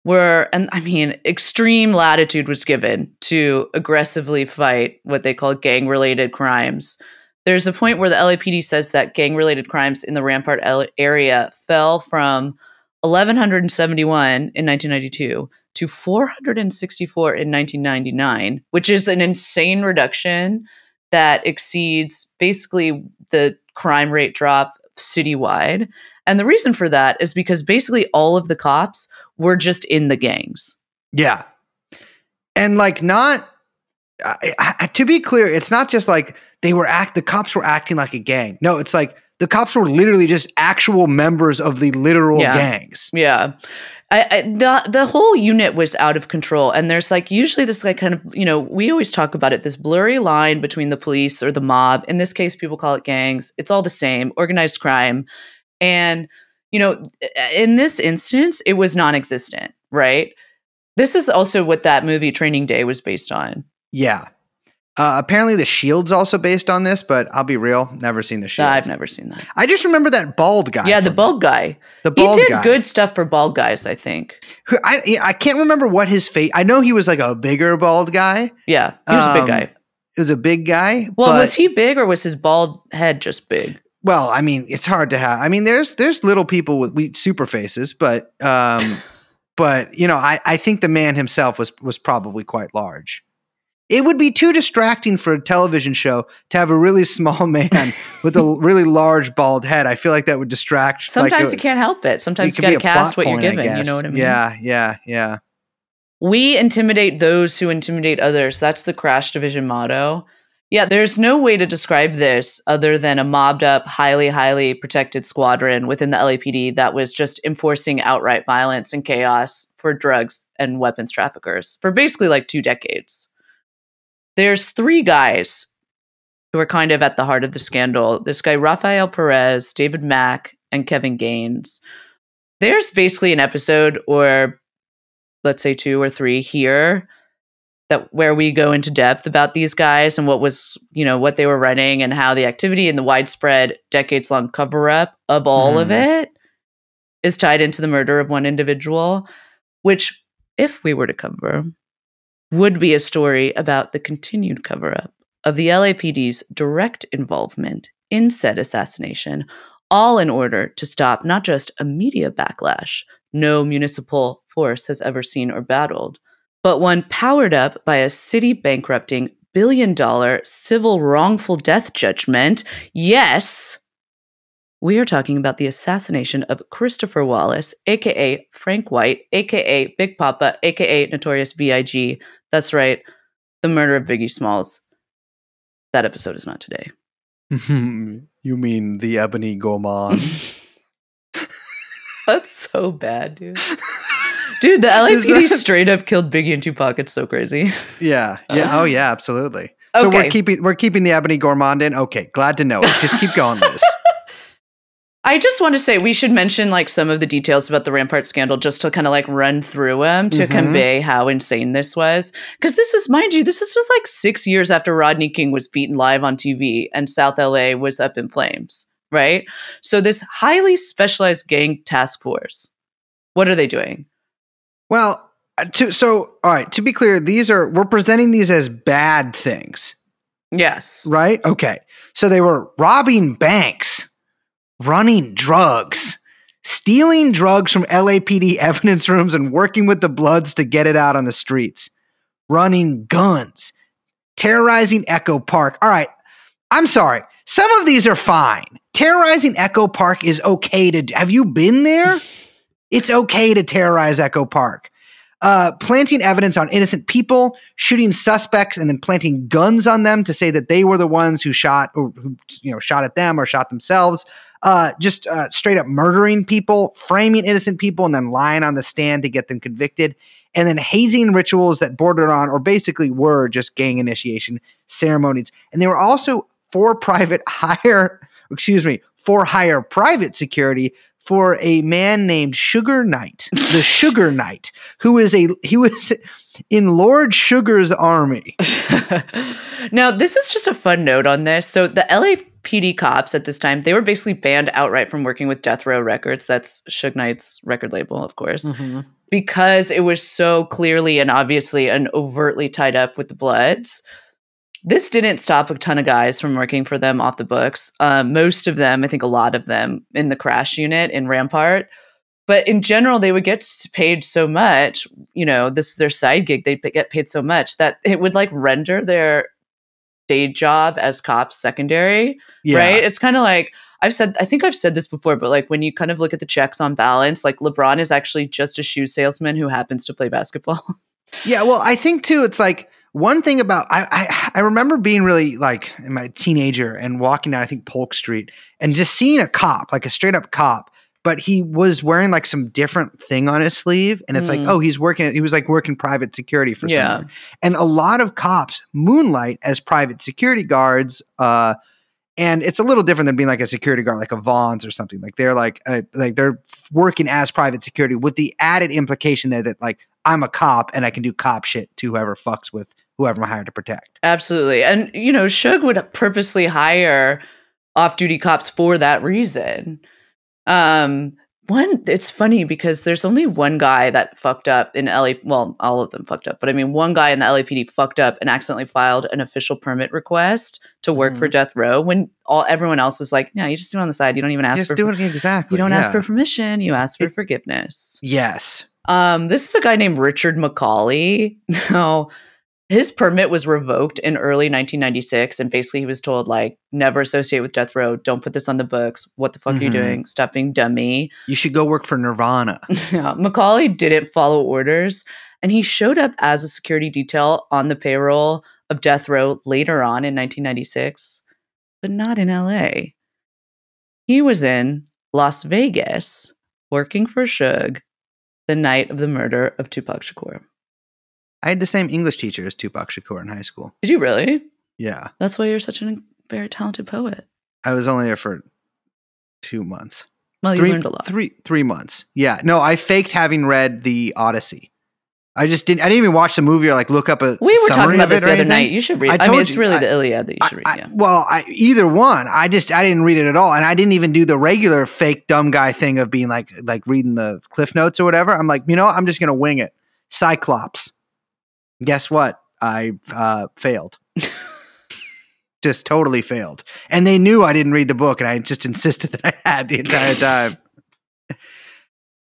Speaker 1: were, and I mean, extreme latitude was given to aggressively fight what they call gang related crimes. There's a point where the LAPD says that gang related crimes in the Rampart area fell from 1,171 in 1992 to 464 in 1999, which is an insane reduction that exceeds basically the crime rate drop citywide. And the reason for that is because basically all of the cops were just in the gangs.
Speaker 2: Yeah. And like not to be clear, it's not just like they were act the cops were acting like a gang. No, it's like the cops were literally just actual members of the literal
Speaker 1: Yeah.
Speaker 2: gangs.
Speaker 1: Yeah. I, I the the whole unit was out of control and there's like usually this like kind of you know we always talk about it this blurry line between the police or the mob in this case people call it gangs it's all the same organized crime and you know in this instance it was non-existent right this is also what that movie training day was based on
Speaker 2: Yeah. Uh, apparently, the Shield's also based on this, but I'll be real, never seen the Shield.
Speaker 1: i've never seen that
Speaker 2: I just remember that bald guy.
Speaker 1: yeah the bald guy
Speaker 2: The
Speaker 1: he
Speaker 2: bald
Speaker 1: did
Speaker 2: guy.
Speaker 1: good stuff for bald guys i think
Speaker 2: I I can't remember what his face. I know he was like a bigger bald guy.
Speaker 1: yeah he was a big
Speaker 2: Um,
Speaker 1: guy
Speaker 2: He was a big guy.
Speaker 1: well was he big or was his bald head just big
Speaker 2: Well, I mean, it's hard to have. I mean, there's there's little people with we, super faces, but um, but you know, I I think the man himself was was probably quite large. It would be too distracting for a television show to have a really small man with a really large bald head. I feel like that would distract.
Speaker 1: Sometimes
Speaker 2: it-
Speaker 1: you can't help it. Sometimes
Speaker 2: it
Speaker 1: you got to cast
Speaker 2: plot
Speaker 1: what you're
Speaker 2: point,
Speaker 1: given. You know what I mean?
Speaker 2: Yeah, yeah, yeah.
Speaker 1: We intimidate those who intimidate others. That's the Crash Division motto. Yeah, there's no way to describe this other than a mobbed up, highly, highly protected squadron within the LAPD that was just enforcing outright violence and chaos for drugs and weapons traffickers for basically like two decades. There's three guys who are kind of at the heart of the scandal this guy, Rafael Perez, David Mack, and Kevin Gaines. There's basically an episode or let's say two or three here that where we go into depth about these guys and what was you know what they were running and how the activity and the widespread decades long cover up of all of
Speaker 2: Mhm.
Speaker 1: it is tied into the murder of one individual which if we were to cover would be a story about the continued cover up of the LAPD's direct involvement in said assassination all in order to stop not just a media backlash no municipal force has ever seen or battled, but one powered up by a city bankrupting billion dollar civil wrongful death judgment. Yes, we are talking about the assassination of Christopher Wallace, aka Frank White, aka Big Papa, aka Notorious B.I.G. That's right, the murder of Biggie Smalls. That episode is not today.
Speaker 2: you mean the Ebony Gourmand?
Speaker 1: That's so bad, dude. Dude, the LAPD
Speaker 2: that-
Speaker 1: straight up killed Biggie and Tupac. It's so crazy.
Speaker 2: yeah, yeah. Oh, yeah. Absolutely. So
Speaker 1: Okay.
Speaker 2: we're keeping we're keeping the Ebony Gourmand in. Okay, glad to know it. Just keep going, Liz.
Speaker 1: I just want to say we should mention like some of the details about the Rampart scandal just to kind of like run through them to
Speaker 2: Mhm.
Speaker 1: convey how insane this was. Because this is, mind you, this is just like six years after Rodney King was beaten live on TV and South LA was up in flames. right? So this highly specialized gang task force, what are they doing?
Speaker 2: Well, uh, to, so all right. To be clear, these are we're presenting these as bad things,
Speaker 1: Yes.
Speaker 2: right? Okay. So they were robbing banks, running drugs, stealing drugs from LAPD evidence rooms, and working with the Bloods to get it out on the streets, running guns, terrorizing Echo Park. All right. I'm sorry. Some of these are fine. Terrorizing Echo Park is okay to. do. Have you been there? It's okay to terrorize Echo Park. Uh, planting evidence on innocent people, shooting suspects, and then planting guns on them to say that they were the ones who shot or who you know shot at them or shot themselves. Uh, just uh, straight up murdering people, framing innocent people, and then lying on the stand to get them convicted, and then hazing rituals that bordered on or basically were just gang initiation ceremonies. And they were also for private hire, excuse me, for hire private security for a man named Sugar Knight, the Sugar Knight, who is a he was in Lord Sugar's army.
Speaker 1: now, this is just a fun note on this. So, the LAPD cops at this time, they were basically banned outright from working with Death Row Records. That's Suge Knight's record label, of course, because it was so clearly and obviously and overtly tied up with the Bloods. This didn't stop a ton of guys from working for them off the books. Um, most of them, I think a lot of them, in the crash unit in Rampart. But in general, they would get paid so much. You know, this is their side gig. They get paid so much that it would like render their day job as cops secondary. Right? It's kind of like I've said. I think I've said this before, but like when you kind of look at the checks on balance, like LeBron is actually just a shoe salesman who happens to play basketball.
Speaker 2: Yeah, well, I think too, it's like one thing about I, I I remember being really like in my teenager and walking down I think Polk Street and just seeing a cop, like a straight up cop, but he was wearing like some different thing on his sleeve, and it's
Speaker 1: Mm.
Speaker 2: like, oh, he's working. He was like working private security for
Speaker 1: Yeah.
Speaker 2: someone, and a lot of cops moonlight as private security guards. Uh, and it's a little different than being like a security guard, like a Vaughn's or something. Like they're like uh, like they're working as private security with the added implication there that like I'm a cop and I can do cop shit to whoever fucks with whoever I'm hired to protect.
Speaker 1: Absolutely. And, you know, Suge would purposely hire off duty cops for that reason. Um, one, it's funny because there's only one guy that fucked up in LA. Well, all of them fucked up, but I mean, one guy in the LAPD fucked up and accidentally filed an official permit request to work for Death Row when all everyone else was like, "No, you just do it on the side. You don't even ask
Speaker 2: Just
Speaker 1: for
Speaker 2: do it exactly.
Speaker 1: you don't ask for permission. You ask for
Speaker 2: It-
Speaker 1: forgiveness."
Speaker 2: yes.
Speaker 1: Um, this is a guy named Richard McCauley. Now, his permit was revoked in early 1996, and basically he was told like, never associate with Death Row. Don't put this on the books. What the fuck are you
Speaker 2: Mhm.
Speaker 1: doing? Stop being dummy.
Speaker 2: You should go work for Nirvana.
Speaker 1: Yeah, McCauley didn't follow orders, and he showed up as a security detail on the payroll of Death Row later on in 1996, but not in LA. He was in Las Vegas working for Suge the night of the murder of Tupac Shakur.
Speaker 2: I had the same English teacher as Tupac Shakur in high school.
Speaker 1: Did you really?
Speaker 2: Yeah.
Speaker 1: That's why you're such a very talented poet.
Speaker 2: I was only there for two months.
Speaker 1: Well, you
Speaker 2: three,
Speaker 1: learned a lot.
Speaker 2: Three three months. Yeah. No, I faked having read the Odyssey. I just didn't. I didn't even watch the movie or like look up a.
Speaker 1: We were talking about this the other night. You should read.
Speaker 2: I
Speaker 1: I, mean, it's really
Speaker 2: I-
Speaker 1: the Iliad that you
Speaker 2: I-
Speaker 1: should read.
Speaker 2: I-
Speaker 1: yeah.
Speaker 2: Well, I, either one. I just I didn't read it at all, and I didn't even do the regular fake dumb guy thing of being like like reading the cliff notes or whatever. I'm like, you know. I'm just gonna wing it. Cyclops. Guess what? I uh, failed. just totally failed, and they knew I didn't read the book, and I just insisted that I had the entire time.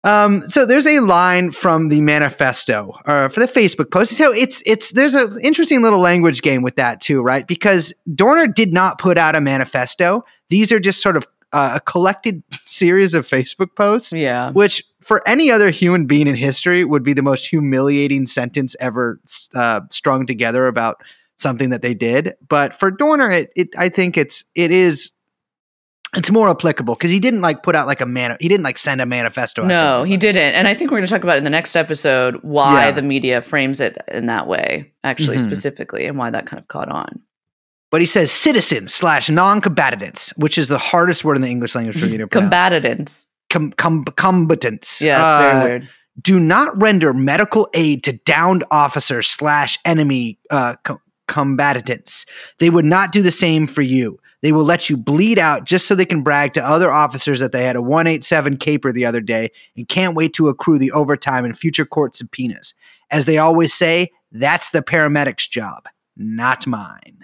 Speaker 2: Um, so there's a line from the manifesto uh, for the Facebook post. So it's it's there's an interesting little language game with that too, right? Because Dorner did not put out a manifesto. These are just sort of uh, a collected series of Facebook posts,
Speaker 1: yeah.
Speaker 2: which for any other human being in history would be the most humiliating sentence ever uh, strung together about something that they did. But for Dorner, it, it I think it's it is it's more applicable because he didn't like put out like a man he didn't like send a manifesto.
Speaker 1: No, he didn't. And I think we're going to talk about in the next episode why
Speaker 2: Yeah.
Speaker 1: the media frames it in that way, actually,
Speaker 2: Mhm.
Speaker 1: specifically, and why that kind of caught on.
Speaker 2: But he says citizens slash non-combatants, which is the hardest word in the English language for me to pronounce.
Speaker 1: Combatants.
Speaker 2: Com- com- combatants.
Speaker 1: Yeah,
Speaker 2: Uh,
Speaker 1: very weird.
Speaker 2: Do not render medical aid to downed officers slash enemy uh, co- combatants. They would not do the same for you. They will let you bleed out just so they can brag to other officers that they had a 187 caper the other day and can't wait to accrue the overtime in future court subpoenas. As they always say, that's the paramedic's job, not mine.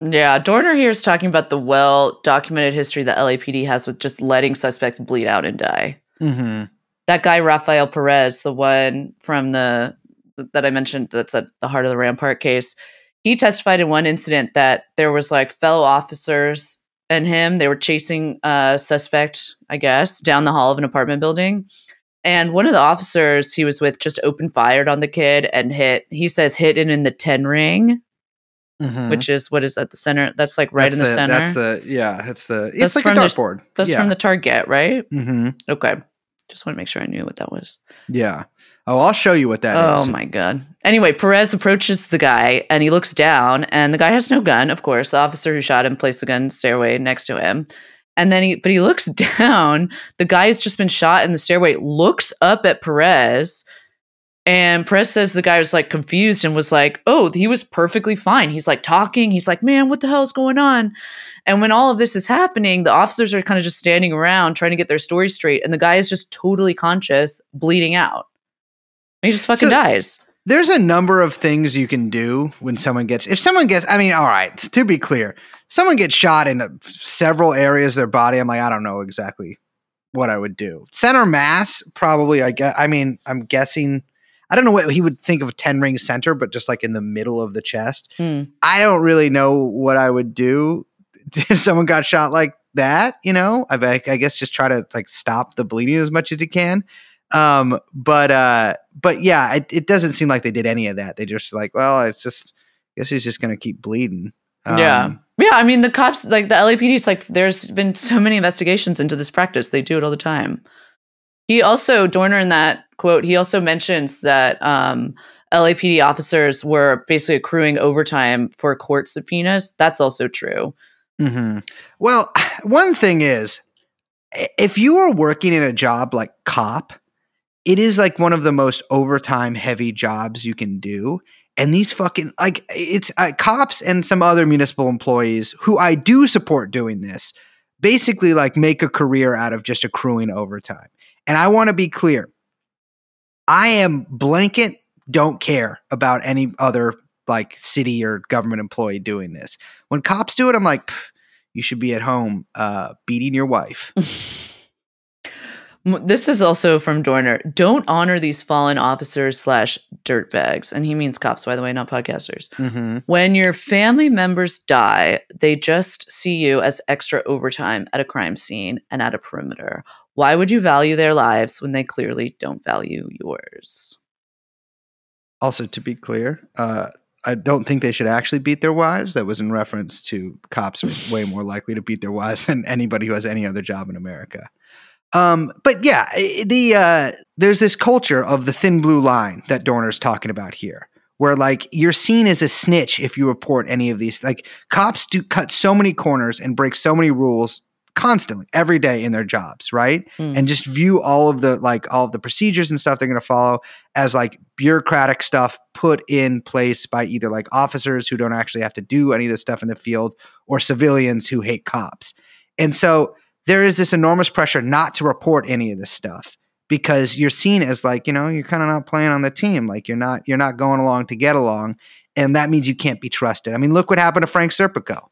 Speaker 1: Yeah, Dorner here is talking about the well documented history that LAPD has with just letting suspects bleed out and die.
Speaker 2: Mm-hmm.
Speaker 1: That guy, Rafael Perez, the one from the that I mentioned that's at the heart of the Rampart case, he testified in one incident that there was like fellow officers and him. They were chasing a suspect, I guess, down the hall of an apartment building. And one of the officers he was with just opened fired on the kid and hit, he says, hit it in the 10 ring,
Speaker 2: Mm-hmm.
Speaker 1: which is what is at the center? That's like right
Speaker 2: that's
Speaker 1: in the, center.
Speaker 2: That's the yeah. That's the. It's
Speaker 1: That's
Speaker 2: like
Speaker 1: from
Speaker 2: a
Speaker 1: the- That's
Speaker 2: yeah.
Speaker 1: from the target, right?
Speaker 2: Mm-hmm.
Speaker 1: Okay. Just want to make sure I knew what that was.
Speaker 2: Yeah. Oh, I'll show you what that is.
Speaker 1: oh my god. Anyway, Perez approaches the guy and he looks down and the guy has no gun, of course. The officer who shot him placed the gun stairway next to him. And then he but he looks down. The guy has just been shot in the stairway, looks up at Perez. And Perez says the guy was like confused and was like, Oh, he was perfectly fine. He's like talking. He's like, Man, what the hell is going on? And when all of this is happening, the officers are kind of just standing around trying to get their story straight. And the guy is just totally conscious, bleeding out. He just fucking
Speaker 2: So-
Speaker 1: dies.
Speaker 2: There's a number of things you can do when someone gets. If someone gets, I mean, all right. To be clear, someone gets shot in uh, several areas of their body. I'm like, I don't know exactly what I would do. Center mass, probably. I guess. I mean, I'm guessing. I don't know what he would think of a ten ring center, but just like in the middle of the chest.
Speaker 1: Hmm.
Speaker 2: I don't really know what I would do if someone got shot like that. You know, I, I guess just try to like stop the bleeding as much as you can. Um, but uh, but yeah, it, it doesn't seem like they did any of that. They just like, well, it's just, I guess he's just gonna keep bleeding.
Speaker 1: yeah.
Speaker 2: Um,
Speaker 1: Yeah. I mean, the cops, like the LAPD, it's like there's been so many investigations into this practice. They do it all the time. He also, Dorner in that quote, he also mentions that um, LAPD officers were basically accruing overtime for court subpoenas. That's also true.
Speaker 2: mhm. Well, one thing is, if you are working in a job like cop, it is like one of the most overtime heavy jobs you can do. And these fucking like it's uh, cops and some other municipal employees who I do support doing this basically like make a career out of just accruing overtime. And I want to be clear. I am blanket don't care about any other like city or government employee doing this. When cops do it, I'm like, you should be at home uh, beating your wife.
Speaker 1: This is also from Dorner. Don't honor these fallen officers slash dirtbags. And he means cops, by the way, not podcasters.
Speaker 2: Mm-hmm.
Speaker 1: When your family members die, they just see you as extra overtime at a crime scene and at a perimeter. Why would you value their lives when they clearly don't value yours?
Speaker 2: Also, to be clear, uh, I don't think they should actually beat their wives. That was in reference to cops are way more likely to beat their wives than anybody who has any other job in America. Um, but yeah, the uh, there's this culture of the thin blue line that Dorner's talking about here, where like you're seen as a snitch if you report any of these. Like cops do cut so many corners and break so many rules constantly every day in their jobs, right?
Speaker 1: Hmm.
Speaker 2: and just view all of the like all of the procedures and stuff they're going to follow as like bureaucratic stuff put in place by either like officers who don't actually have to do any of this stuff in the field or civilians who hate cops. And so there is this enormous pressure not to report any of this stuff because you're seen as like, you know, you're kind of not playing on the team, like you're not you're not going along to get along and that means you can't be trusted. I mean, look what happened to Frank Serpico.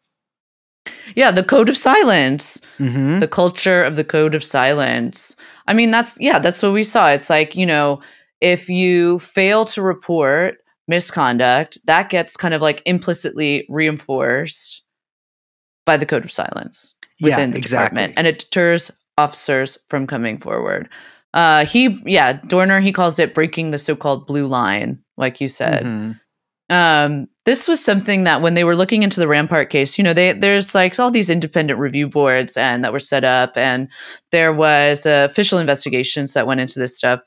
Speaker 1: Yeah, the code of silence.
Speaker 2: Mhm.
Speaker 1: the culture of the code of silence. I mean, that's yeah, that's what we saw. It's like, you know, if you fail to report misconduct, that gets kind of like implicitly reinforced by the code of silence within
Speaker 2: Yeah,
Speaker 1: the
Speaker 2: exactly.
Speaker 1: department and it deters officers from coming forward. Uh he yeah, Dorner he calls it breaking the so-called blue line, like you said
Speaker 2: Mhm.
Speaker 1: Um, this was something that when they were looking into the Rampart case, you know, they there's like all these independent review boards and that were set up, and there was uh, official investigations that went into this stuff.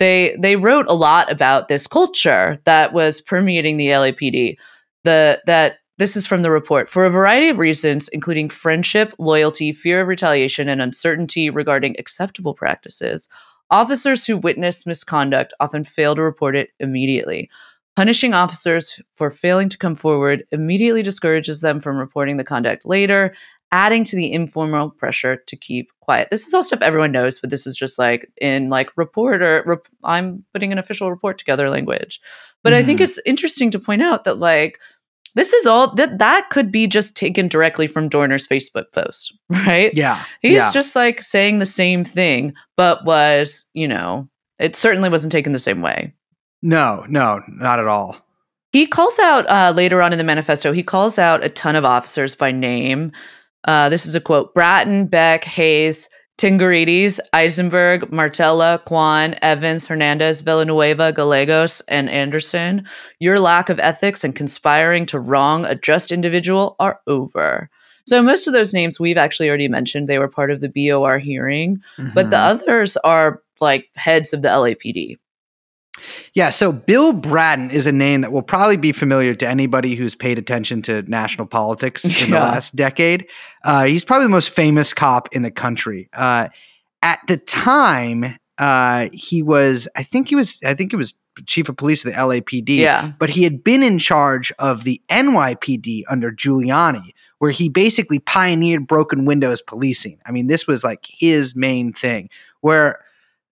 Speaker 1: They they wrote a lot about this culture that was permeating the LAPD. The that this is from the report for a variety of reasons, including friendship, loyalty, fear of retaliation, and uncertainty regarding acceptable practices. Officers who witness misconduct often fail to report it immediately. Punishing officers for failing to come forward immediately discourages them from reporting the conduct later, adding to the informal pressure to keep quiet. This is all stuff everyone knows, but this is just like in like reporter, rep- I'm putting an official report together language. But I think
Speaker 2: Mhm.
Speaker 1: it's interesting to point out that like this is all that that could be just taken directly from Dorner's Facebook post, right?
Speaker 2: Yeah.
Speaker 1: He's
Speaker 2: yeah.
Speaker 1: just like saying the same thing, but was, you know, it certainly wasn't taken the same way.
Speaker 2: No, no, not at all.
Speaker 1: He calls out uh, later on in the manifesto, he calls out a ton of officers by name. Uh, this is a quote Bratton, Beck, Hayes, Tingirides, Eisenberg, Martella, Quon, Evans, Hernandez, Villanueva, Gallegos, and Anderson. Your lack of ethics and conspiring to wrong a just individual are over. So most of those names we've actually already mentioned. They were part of the BOR hearing, but the
Speaker 2: Mhm.
Speaker 1: others are like heads of the LAPD.
Speaker 2: Yeah, so Bill Bratton is a name that will probably be familiar to anybody who's paid attention to national politics in the last decade. Uh, he's probably the most famous cop in the country. Uh, at the time, uh, he was, I think he was, I think he was chief of police of the LAPD.
Speaker 1: Yeah.
Speaker 2: But he had been in charge of the NYPD under Giuliani, where he basically pioneered broken windows policing. I mean, this was like his main thing, where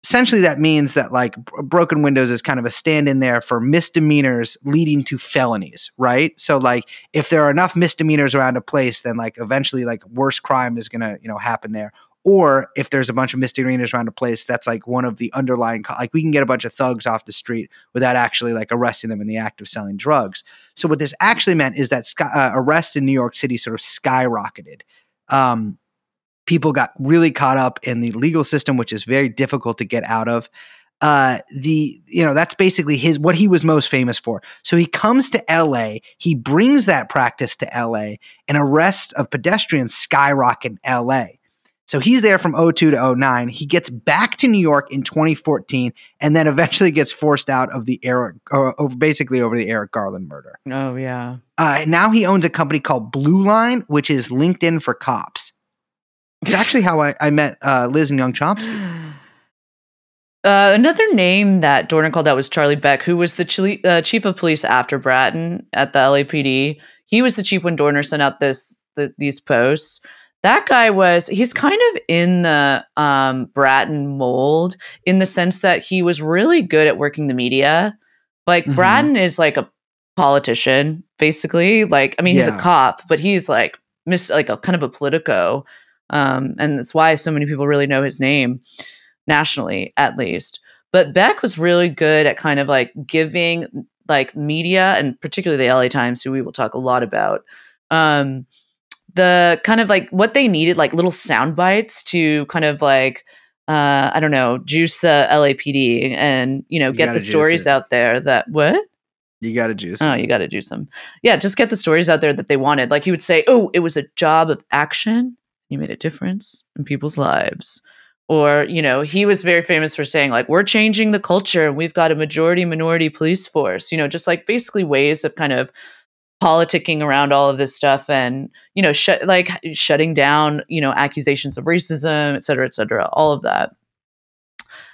Speaker 2: essentially that means that like broken windows is kind of a stand in there for misdemeanors leading to felonies, right? So like if there are enough misdemeanors around a place, then like eventually like worse crime is gonna you know happen there. Or if there's a bunch of misdemeanors around a place, that's like one of the underlying co- like we can get a bunch of thugs off the street without actually like arresting them in the act of selling drugs. So what this actually meant is that sky, uh, arrests in New York City sort of skyrocketed. Um, people got really caught up in the legal system, which is very difficult to get out of. Uh, the you know that's basically his what he was most famous for. So he comes to L.A. He brings that practice to L.A. and arrests of pedestrians skyrocket in L.A. So he's there from 02 to 09. He gets back to New York in 2014, and then eventually gets forced out of the Eric, over basically over the Eric Garner murder.
Speaker 1: Oh, yeah.
Speaker 2: Uh, now he owns a company called Blue Line, which is LinkedIn for cops. It's actually how I, I met uh, Liz and Young Chomsky.
Speaker 1: Uh, another name that Dorner called out was Charlie Beck, who was the chile- uh, chief of police after Bratton at the LAPD. He was the chief when Dorner sent out this the, these posts. That guy was he's kind of in the um, Bratton mold in the sense that he was really good at working the media. Like
Speaker 2: Mhm.
Speaker 1: Bratton is like a politician, basically. Like I mean, he's a cop, but he's like miss like a kind of a politico, um, and that's why so many people really know his name nationally at least. But Beck was really good at kind of like giving like media and particularly the LA Times, who we will talk a lot about, um, the kind of like what they needed, like little sound bites to kind of like uh, I don't know, juice the LAPD and you know
Speaker 2: You
Speaker 1: get the stories out there that what
Speaker 2: You got to juice.
Speaker 1: Oh, you got to do some. Yeah, just get the stories out there that they wanted. Like he would say, "Oh, it was a job of action. You made a difference in people's lives." Or, you know, he was very famous for saying like, "We're changing the culture and we've got a majority minority police force." You know, just like basically ways of kind of politicking around all of this stuff and, you know, shut like shutting down, you know, accusations of racism, et cetera, et cetera, all of that.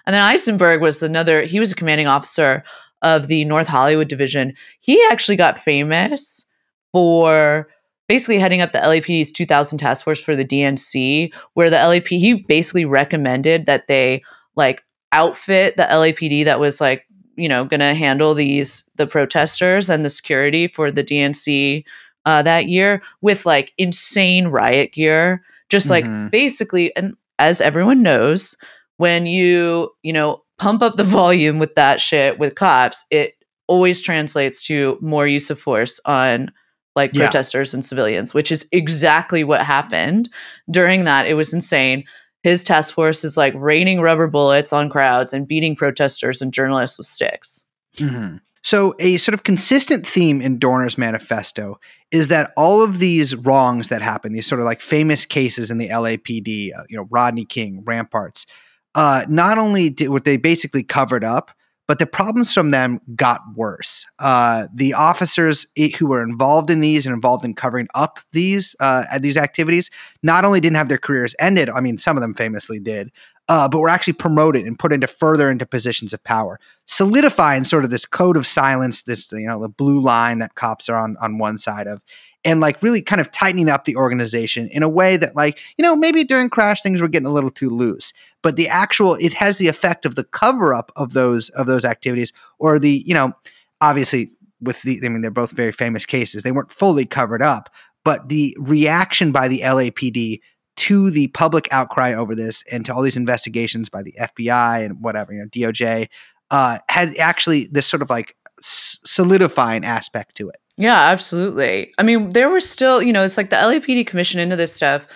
Speaker 1: And then Eisenberg was another, he was a commanding officer of the North Hollywood division. He actually got famous for basically heading up the LAPD's 2000 task force for the DNC, where the LAP, he basically recommended that they like outfit the LAPD that was like, you know, going to handle these, the protesters and the security for the DNC uh, that year with like insane riot gear. Just like
Speaker 2: Mhm.
Speaker 1: basically, and as everyone knows, when you, you know, pump up the volume with that shit with cops, it always translates to more use of force on like
Speaker 2: Yeah.
Speaker 1: protesters and civilians, which is exactly what happened during that. It was insane. His task force is like raining rubber bullets on crowds and beating protesters and journalists with sticks.
Speaker 2: Mhm. So, a sort of consistent theme in Dorner's manifesto is that all of these wrongs that happen, these sort of like famous cases in the LAPD, uh, you know, Rodney King, Ramparts, uh, not only did what they basically covered up, but the problems from them got worse. Uh, the officers who were involved in these and involved in covering up these uh, these activities not only didn't have their careers ended. I mean, some of them famously did. uh, but were actually promoted and put into further into positions of power, solidifying sort of this code of silence, this you know the blue line that cops are on on one side of, and like really kind of tightening up the organization in a way that like you know maybe during crash things were getting a little too loose but the actual it has the effect of the cover up of those of those activities or the you know obviously with the i mean they're both very famous cases they weren't fully covered up but the reaction by the lapd to the public outcry over this and to all these investigations by the fbi and whatever you know doj uh, had actually this sort of like solidifying aspect to it
Speaker 1: Yeah, absolutely. I mean, there were still, you know, it's like the LAPD commission into this stuff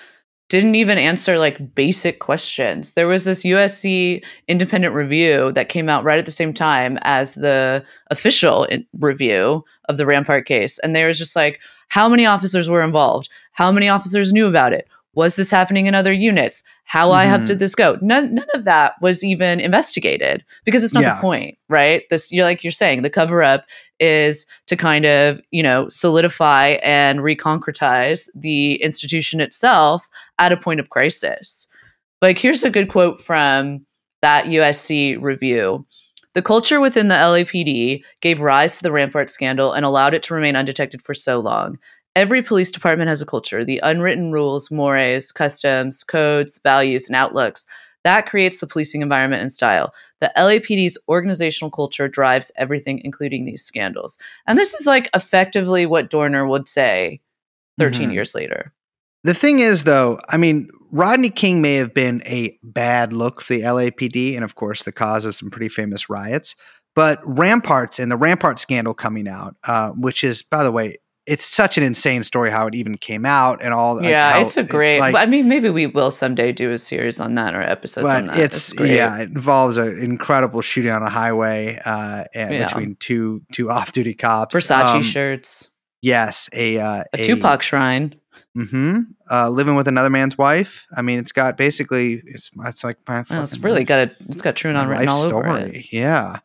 Speaker 1: didn't even answer like basic questions. There was this USC independent review that came out right at the same time as the official in- review of the Rampart case. And they was just like, how many officers were involved? How many officers knew about it? Was this happening in other units? How high up
Speaker 2: Mhm.
Speaker 1: did this go? None, none of that was even investigated because it's not
Speaker 2: Yeah.
Speaker 1: the point, right? This, you're like you're saying, the cover up is to kind of, you know, solidify and reconcretize the institution itself at a point of crisis. Like, here's a good quote from that USC review. The culture within the LAPD gave rise to the Rampart scandal and allowed it to remain undetected for so long. Every police department has a culture, the unwritten rules, mores, customs, codes, values, and outlooks. That creates the policing environment and style. The LAPD's organizational culture drives everything, including these scandals. And this is like effectively what Dorner would say 13
Speaker 2: Mhm.
Speaker 1: years later.
Speaker 2: The thing is, though, I mean, Rodney King may have been a bad look for the LAPD and, of course, the cause of some pretty famous riots. But Ramparts and the Rampart scandal coming out, uh, which is, by the way, it's such an insane story how it even came out and all. like,
Speaker 1: yeah, it's a
Speaker 2: it-
Speaker 1: great.
Speaker 2: like,
Speaker 1: I mean, maybe we will someday do a series on that or episodes on that.
Speaker 2: it's
Speaker 1: great.
Speaker 2: yeah, it involves an incredible shooting on a highway uh, and
Speaker 1: Yeah.
Speaker 2: between two two off-duty cops.
Speaker 1: Versace
Speaker 2: Um,
Speaker 1: shirts,
Speaker 2: Yes, a uh,
Speaker 1: a, Tupac shrine.
Speaker 2: Mm-hmm. Uh, living with another man's wife. I mean, it's got basically it's it's like my.
Speaker 1: Well, it's really
Speaker 2: life-
Speaker 1: got a. It's got TrueAnon
Speaker 2: my
Speaker 1: written
Speaker 2: life
Speaker 1: all over it.
Speaker 2: story. Yeah.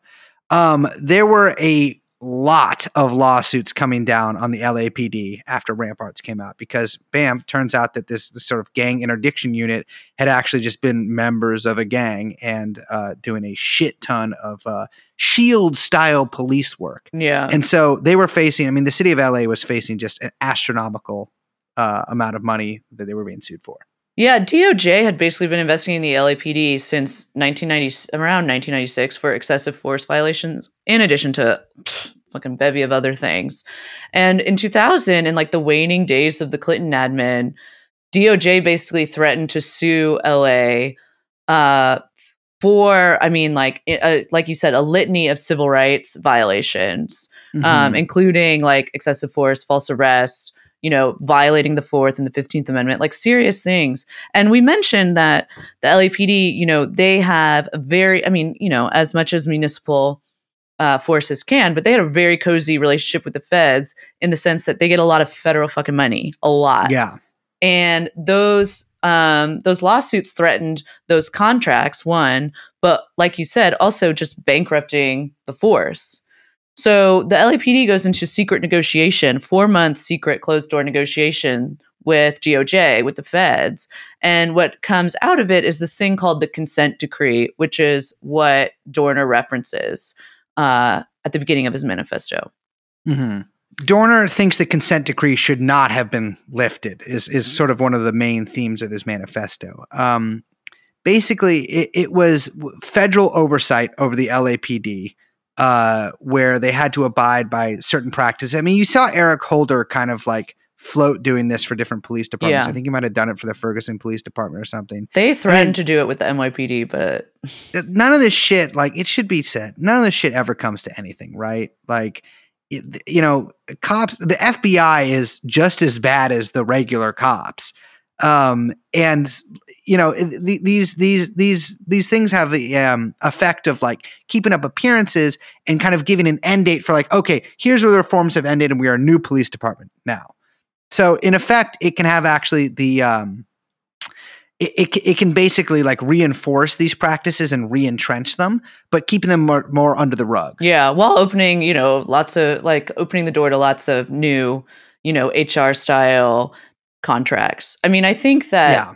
Speaker 2: Um, there were a lot of lawsuits coming down on the LAPD after Ramparts came out because, bam, turns out that this, this sort of gang interdiction unit had actually just been members of a gang and uh, doing a shit ton of uh, shield style police work.
Speaker 1: Yeah,
Speaker 2: And so they were facing, I mean, the city of LA was facing just an astronomical uh, amount of money that they were being sued for.
Speaker 1: Yeah, DOJ had basically been investigating the LAPD since 1990, around 1996 for excessive force violations, in addition to pff, fucking bevy of other things. And in 2000, in like the waning days of the Clinton admin, DOJ basically threatened to sue LA uh, for, I mean, like uh, like you said, a litany of civil rights violations,
Speaker 2: Mm-hmm.
Speaker 1: um, including like excessive force, false arrest, you know, violating the Fourth and the Fifteenth Amendment, like serious things. And we mentioned that the LAPD, you know, they have a very, I mean, you know, as much as municipal uh, forces can, but they had a very cozy relationship with the feds in the sense that they get a lot of federal fucking money, a lot
Speaker 2: yeah.
Speaker 1: and those um, those lawsuits threatened those contracts one but like you said also just bankrupting the force so the lapd goes into secret negotiation four month secret closed door negotiation with doj with the feds and what comes out of it is this thing called the consent decree which is what dorner references uh, at the beginning of his manifesto
Speaker 2: hmm Dorner thinks the consent decree should not have been lifted. Is is sort of one of the main themes of his manifesto. Um, basically, it, it was federal oversight over the LAPD, uh, where they had to abide by certain practices. I mean, you saw Eric Holder kind of like float doing this for different police departments.
Speaker 1: Yeah.
Speaker 2: I think he might have done it for the Ferguson Police Department or something.
Speaker 1: they threatened
Speaker 2: then-
Speaker 1: to do it with the nypd but
Speaker 2: none of this shit like it should be said none of this shit ever comes to anything right like it, you know cops the fbi is just as bad as the regular cops um and you know th- these these these these things have the um effect of like keeping up appearances and kind of giving an end date for like okay here's where the reforms have ended and we are a new police department now so in effect it can have actually the um it, it, it can basically like reinforce these practices and re-entrench them, but keeping them more, more under the rug.
Speaker 1: Yeah, while opening, you know, lots of like opening the door to lots of new, you know, HR style contracts. I mean, I think that
Speaker 2: yeah.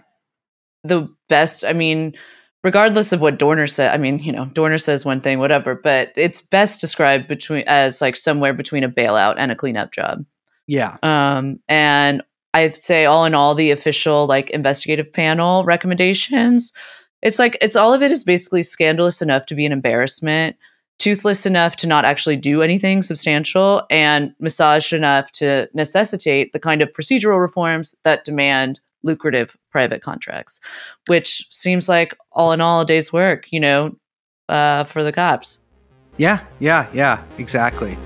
Speaker 1: The best, I mean, regardless of what Dorner said, I mean, you know, Dorner says one thing, whatever, but it's best described between as like somewhere between a bailout and a cleanup job.
Speaker 2: Yeah.
Speaker 1: Um, and I'd say all in all, the official like investigative panel recommendations, it's like it's all of it is basically scandalous enough to be an embarrassment, toothless enough to not actually do anything substantial, and massaged enough to necessitate the kind of procedural reforms that demand lucrative private contracts, which seems like all in all a day's work, you know, uh, for the cops.
Speaker 2: Yeah, yeah, yeah, exactly.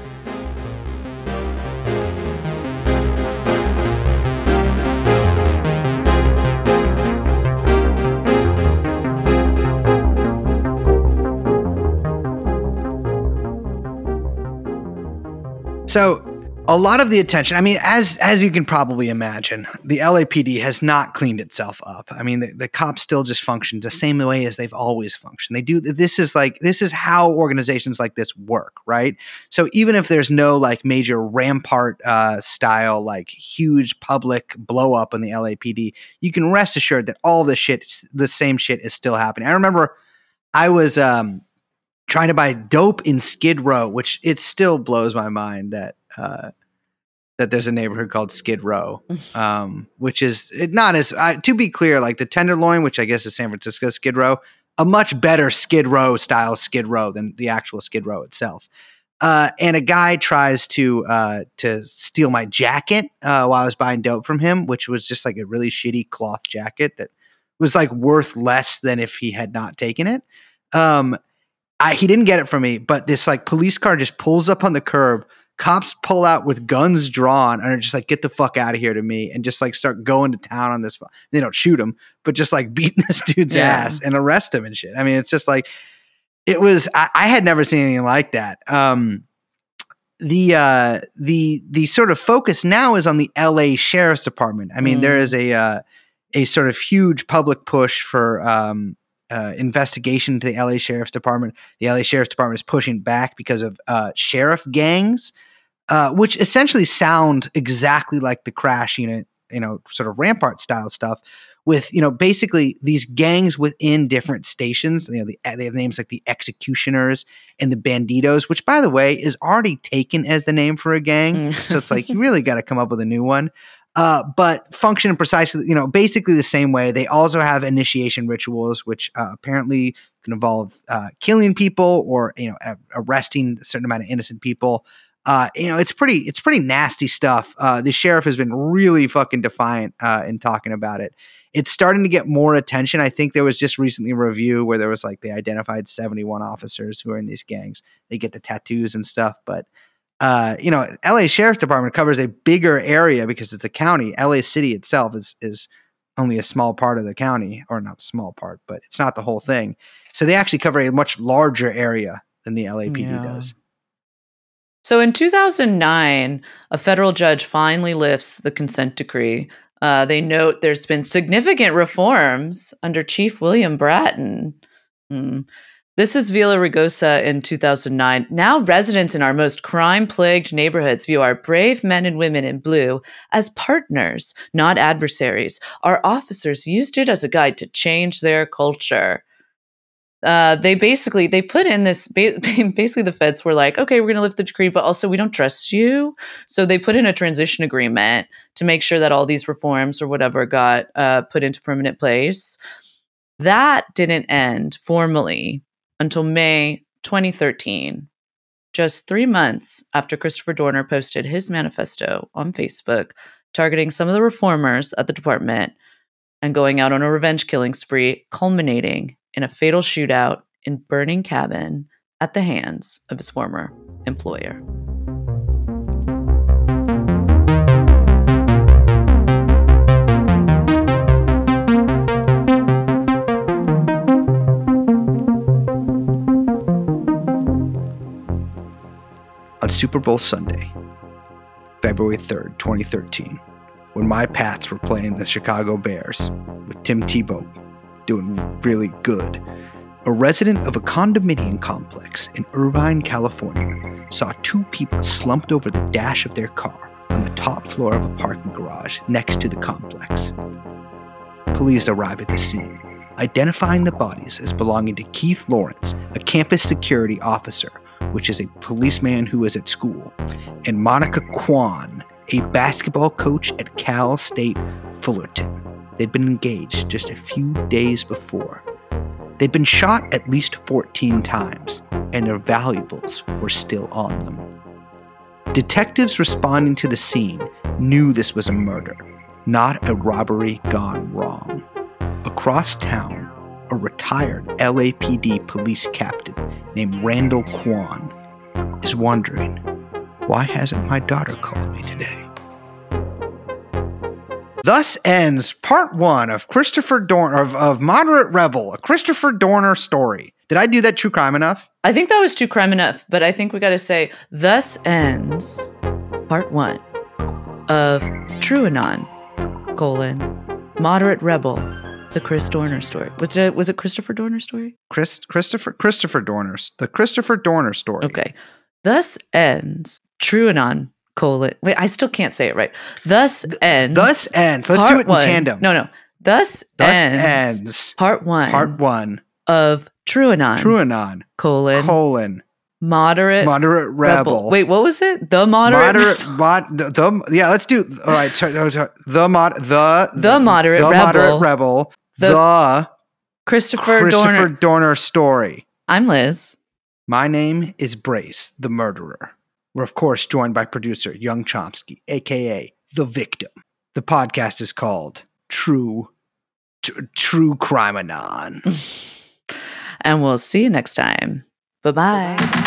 Speaker 2: So, a lot of the attention, I mean, as as you can probably imagine, the LAPD has not cleaned itself up. I mean, the, the cops still just function the same way as they've always functioned. They do this is like this is how organizations like this work, right? So even if there's no like major rampart uh, style like huge public blow up in the LAPD, you can rest assured that all the shit, the same shit, is still happening. I remember I was um, trying to buy dope in Skid Row, which it still blows my mind that uh, that there's a neighborhood called Skid Row, um, which is not as uh, to be clear, like the Tenderloin, which I guess is San Francisco Skid Row, a much better Skid Row style Skid Row than the actual Skid Row itself. Uh, and a guy tries to uh, to steal my jacket uh, while I was buying dope from him, which was just like a really shitty cloth jacket that was like worth less than if he had not taken it. Um, I, he didn't get it from me, but this like police car just pulls up on the curb. Cops pull out with guns drawn and are just like, get the fuck out of here to me and just like start going to town on this. fu- They don't shoot him, but just like beating this dude's
Speaker 1: Yeah.
Speaker 2: ass and arrest him and shit. I mean, it's just like, it was, I, I had never seen anything like that. Um, the uh the the sort of focus now is on the LA Sheriff's Department. I mean,
Speaker 1: Mm.
Speaker 2: there is a uh, a sort of huge public push for um, uh, investigation to the LA Sheriff's Department. The LA Sheriff's Department is pushing back because of uh, sheriff gangs, uh, which essentially sound exactly like the crash unit, you know, sort of rampart style stuff. With you know, basically these gangs within different stations. You know, the, they have names like the Executioners and the Banditos, which, by the way, is already taken as the name for a gang.
Speaker 1: Mm.
Speaker 2: so it's like you really got to come up with a new one. Uh, but function precisely, you know, basically the same way. They also have initiation rituals, which uh, apparently can involve uh, killing people or you know arresting a certain amount of innocent people. Uh, you know, it's pretty it's pretty nasty stuff. Uh, the sheriff has been really fucking defiant uh, in talking about it. It's starting to get more attention. I think there was just recently a review where there was like they identified 71 officers who are in these gangs. They get the tattoos and stuff, but uh, you know, LA Sheriff's Department covers a bigger area because it's a county. LA City itself is is only a small part of the county, or not a small part, but it's not the whole thing. So they actually cover a much larger area than the LAPD
Speaker 1: Yeah.
Speaker 2: does.
Speaker 1: So in 2009, a federal judge finally lifts the consent decree. Uh, they note there's been significant reforms under Chief William Bratton. Hmm. This is Villaraigosa in 2009. Now, residents in our most crime plagued neighborhoods view our brave men and women in blue as partners, not adversaries. Our officers used it as a guide to change their culture uh, they basically they put in this basically the feds were like okay we're going to lift the decree but also we don't trust you so they put in a transition agreement to make sure that all these reforms or whatever got uh, put into permanent place that didn't end formally until may 2013 just three months after christopher dorner posted his manifesto on facebook targeting some of the reformers at the department and going out on a revenge killing spree, culminating in a fatal shootout in burning cabin at the hands of his former employer.
Speaker 2: On Super Bowl Sunday, February 3rd, 2013, when my Pats were playing the Chicago Bears with Tim Tebow doing really good, a resident of a condominium complex in Irvine, California, saw two people slumped over the dash of their car on the top floor of a parking garage next to the complex. Police arrive at the scene. identifying the bodies as belonging to Keith Lawrence, a campus security officer, which is a policeman who is at school, and Monica Quon, a basketball coach at Cal State Fullerton. They'd been engaged just a few days before. They'd been shot at least 14 times, and their valuables were still on them. Detectives responding to the scene knew this was a murder, not a robbery gone wrong. Across town, a retired LAPD police captain named Randal Quon is wondering why hasn't my daughter called me today? Thus ends part one of Christopher Dorner of, of Moderate Rebel, a Christopher Dorner story. Did I do that true crime enough?
Speaker 1: I think that was true crime enough, but I think we got to say, thus ends part one of True Anon, colon, Moderate Rebel, the Chris Dorner story. Was it, was it Christopher Dorner story?
Speaker 2: Chris, Christopher Christopher Dorner, the Christopher Dorner story.
Speaker 1: Okay. Thus ends TrueAnon, colon. Wait, I still can't say it right. Thus ends.
Speaker 2: Thus ends. Let's do it in
Speaker 1: one-
Speaker 2: tandem.
Speaker 1: No, no. Thus,
Speaker 2: Thus
Speaker 1: ends,
Speaker 2: ends
Speaker 1: part one
Speaker 2: part one.
Speaker 1: of TrueAnon,
Speaker 2: True Anon,
Speaker 1: colon,
Speaker 2: colon,
Speaker 1: moderate
Speaker 2: moderate rebel.
Speaker 1: Wait, what was it? The moderate,
Speaker 2: moderate, mod, the, the yeah. Let's do all right. sorry, no, sorry. The mod, the
Speaker 1: The moderate
Speaker 2: the
Speaker 1: rebel.
Speaker 2: moderate rebel,
Speaker 1: The
Speaker 2: the,
Speaker 1: Christopher,
Speaker 2: Christopher
Speaker 1: Dorner.
Speaker 2: Dorner story.
Speaker 1: I'm Liz.
Speaker 2: My name is Brace, the murderer. We're of course joined by producer Young Chomsky, aka the victim. The podcast is called True, Tr- True Crime Anon.
Speaker 1: And we'll see you next time. Bye bye.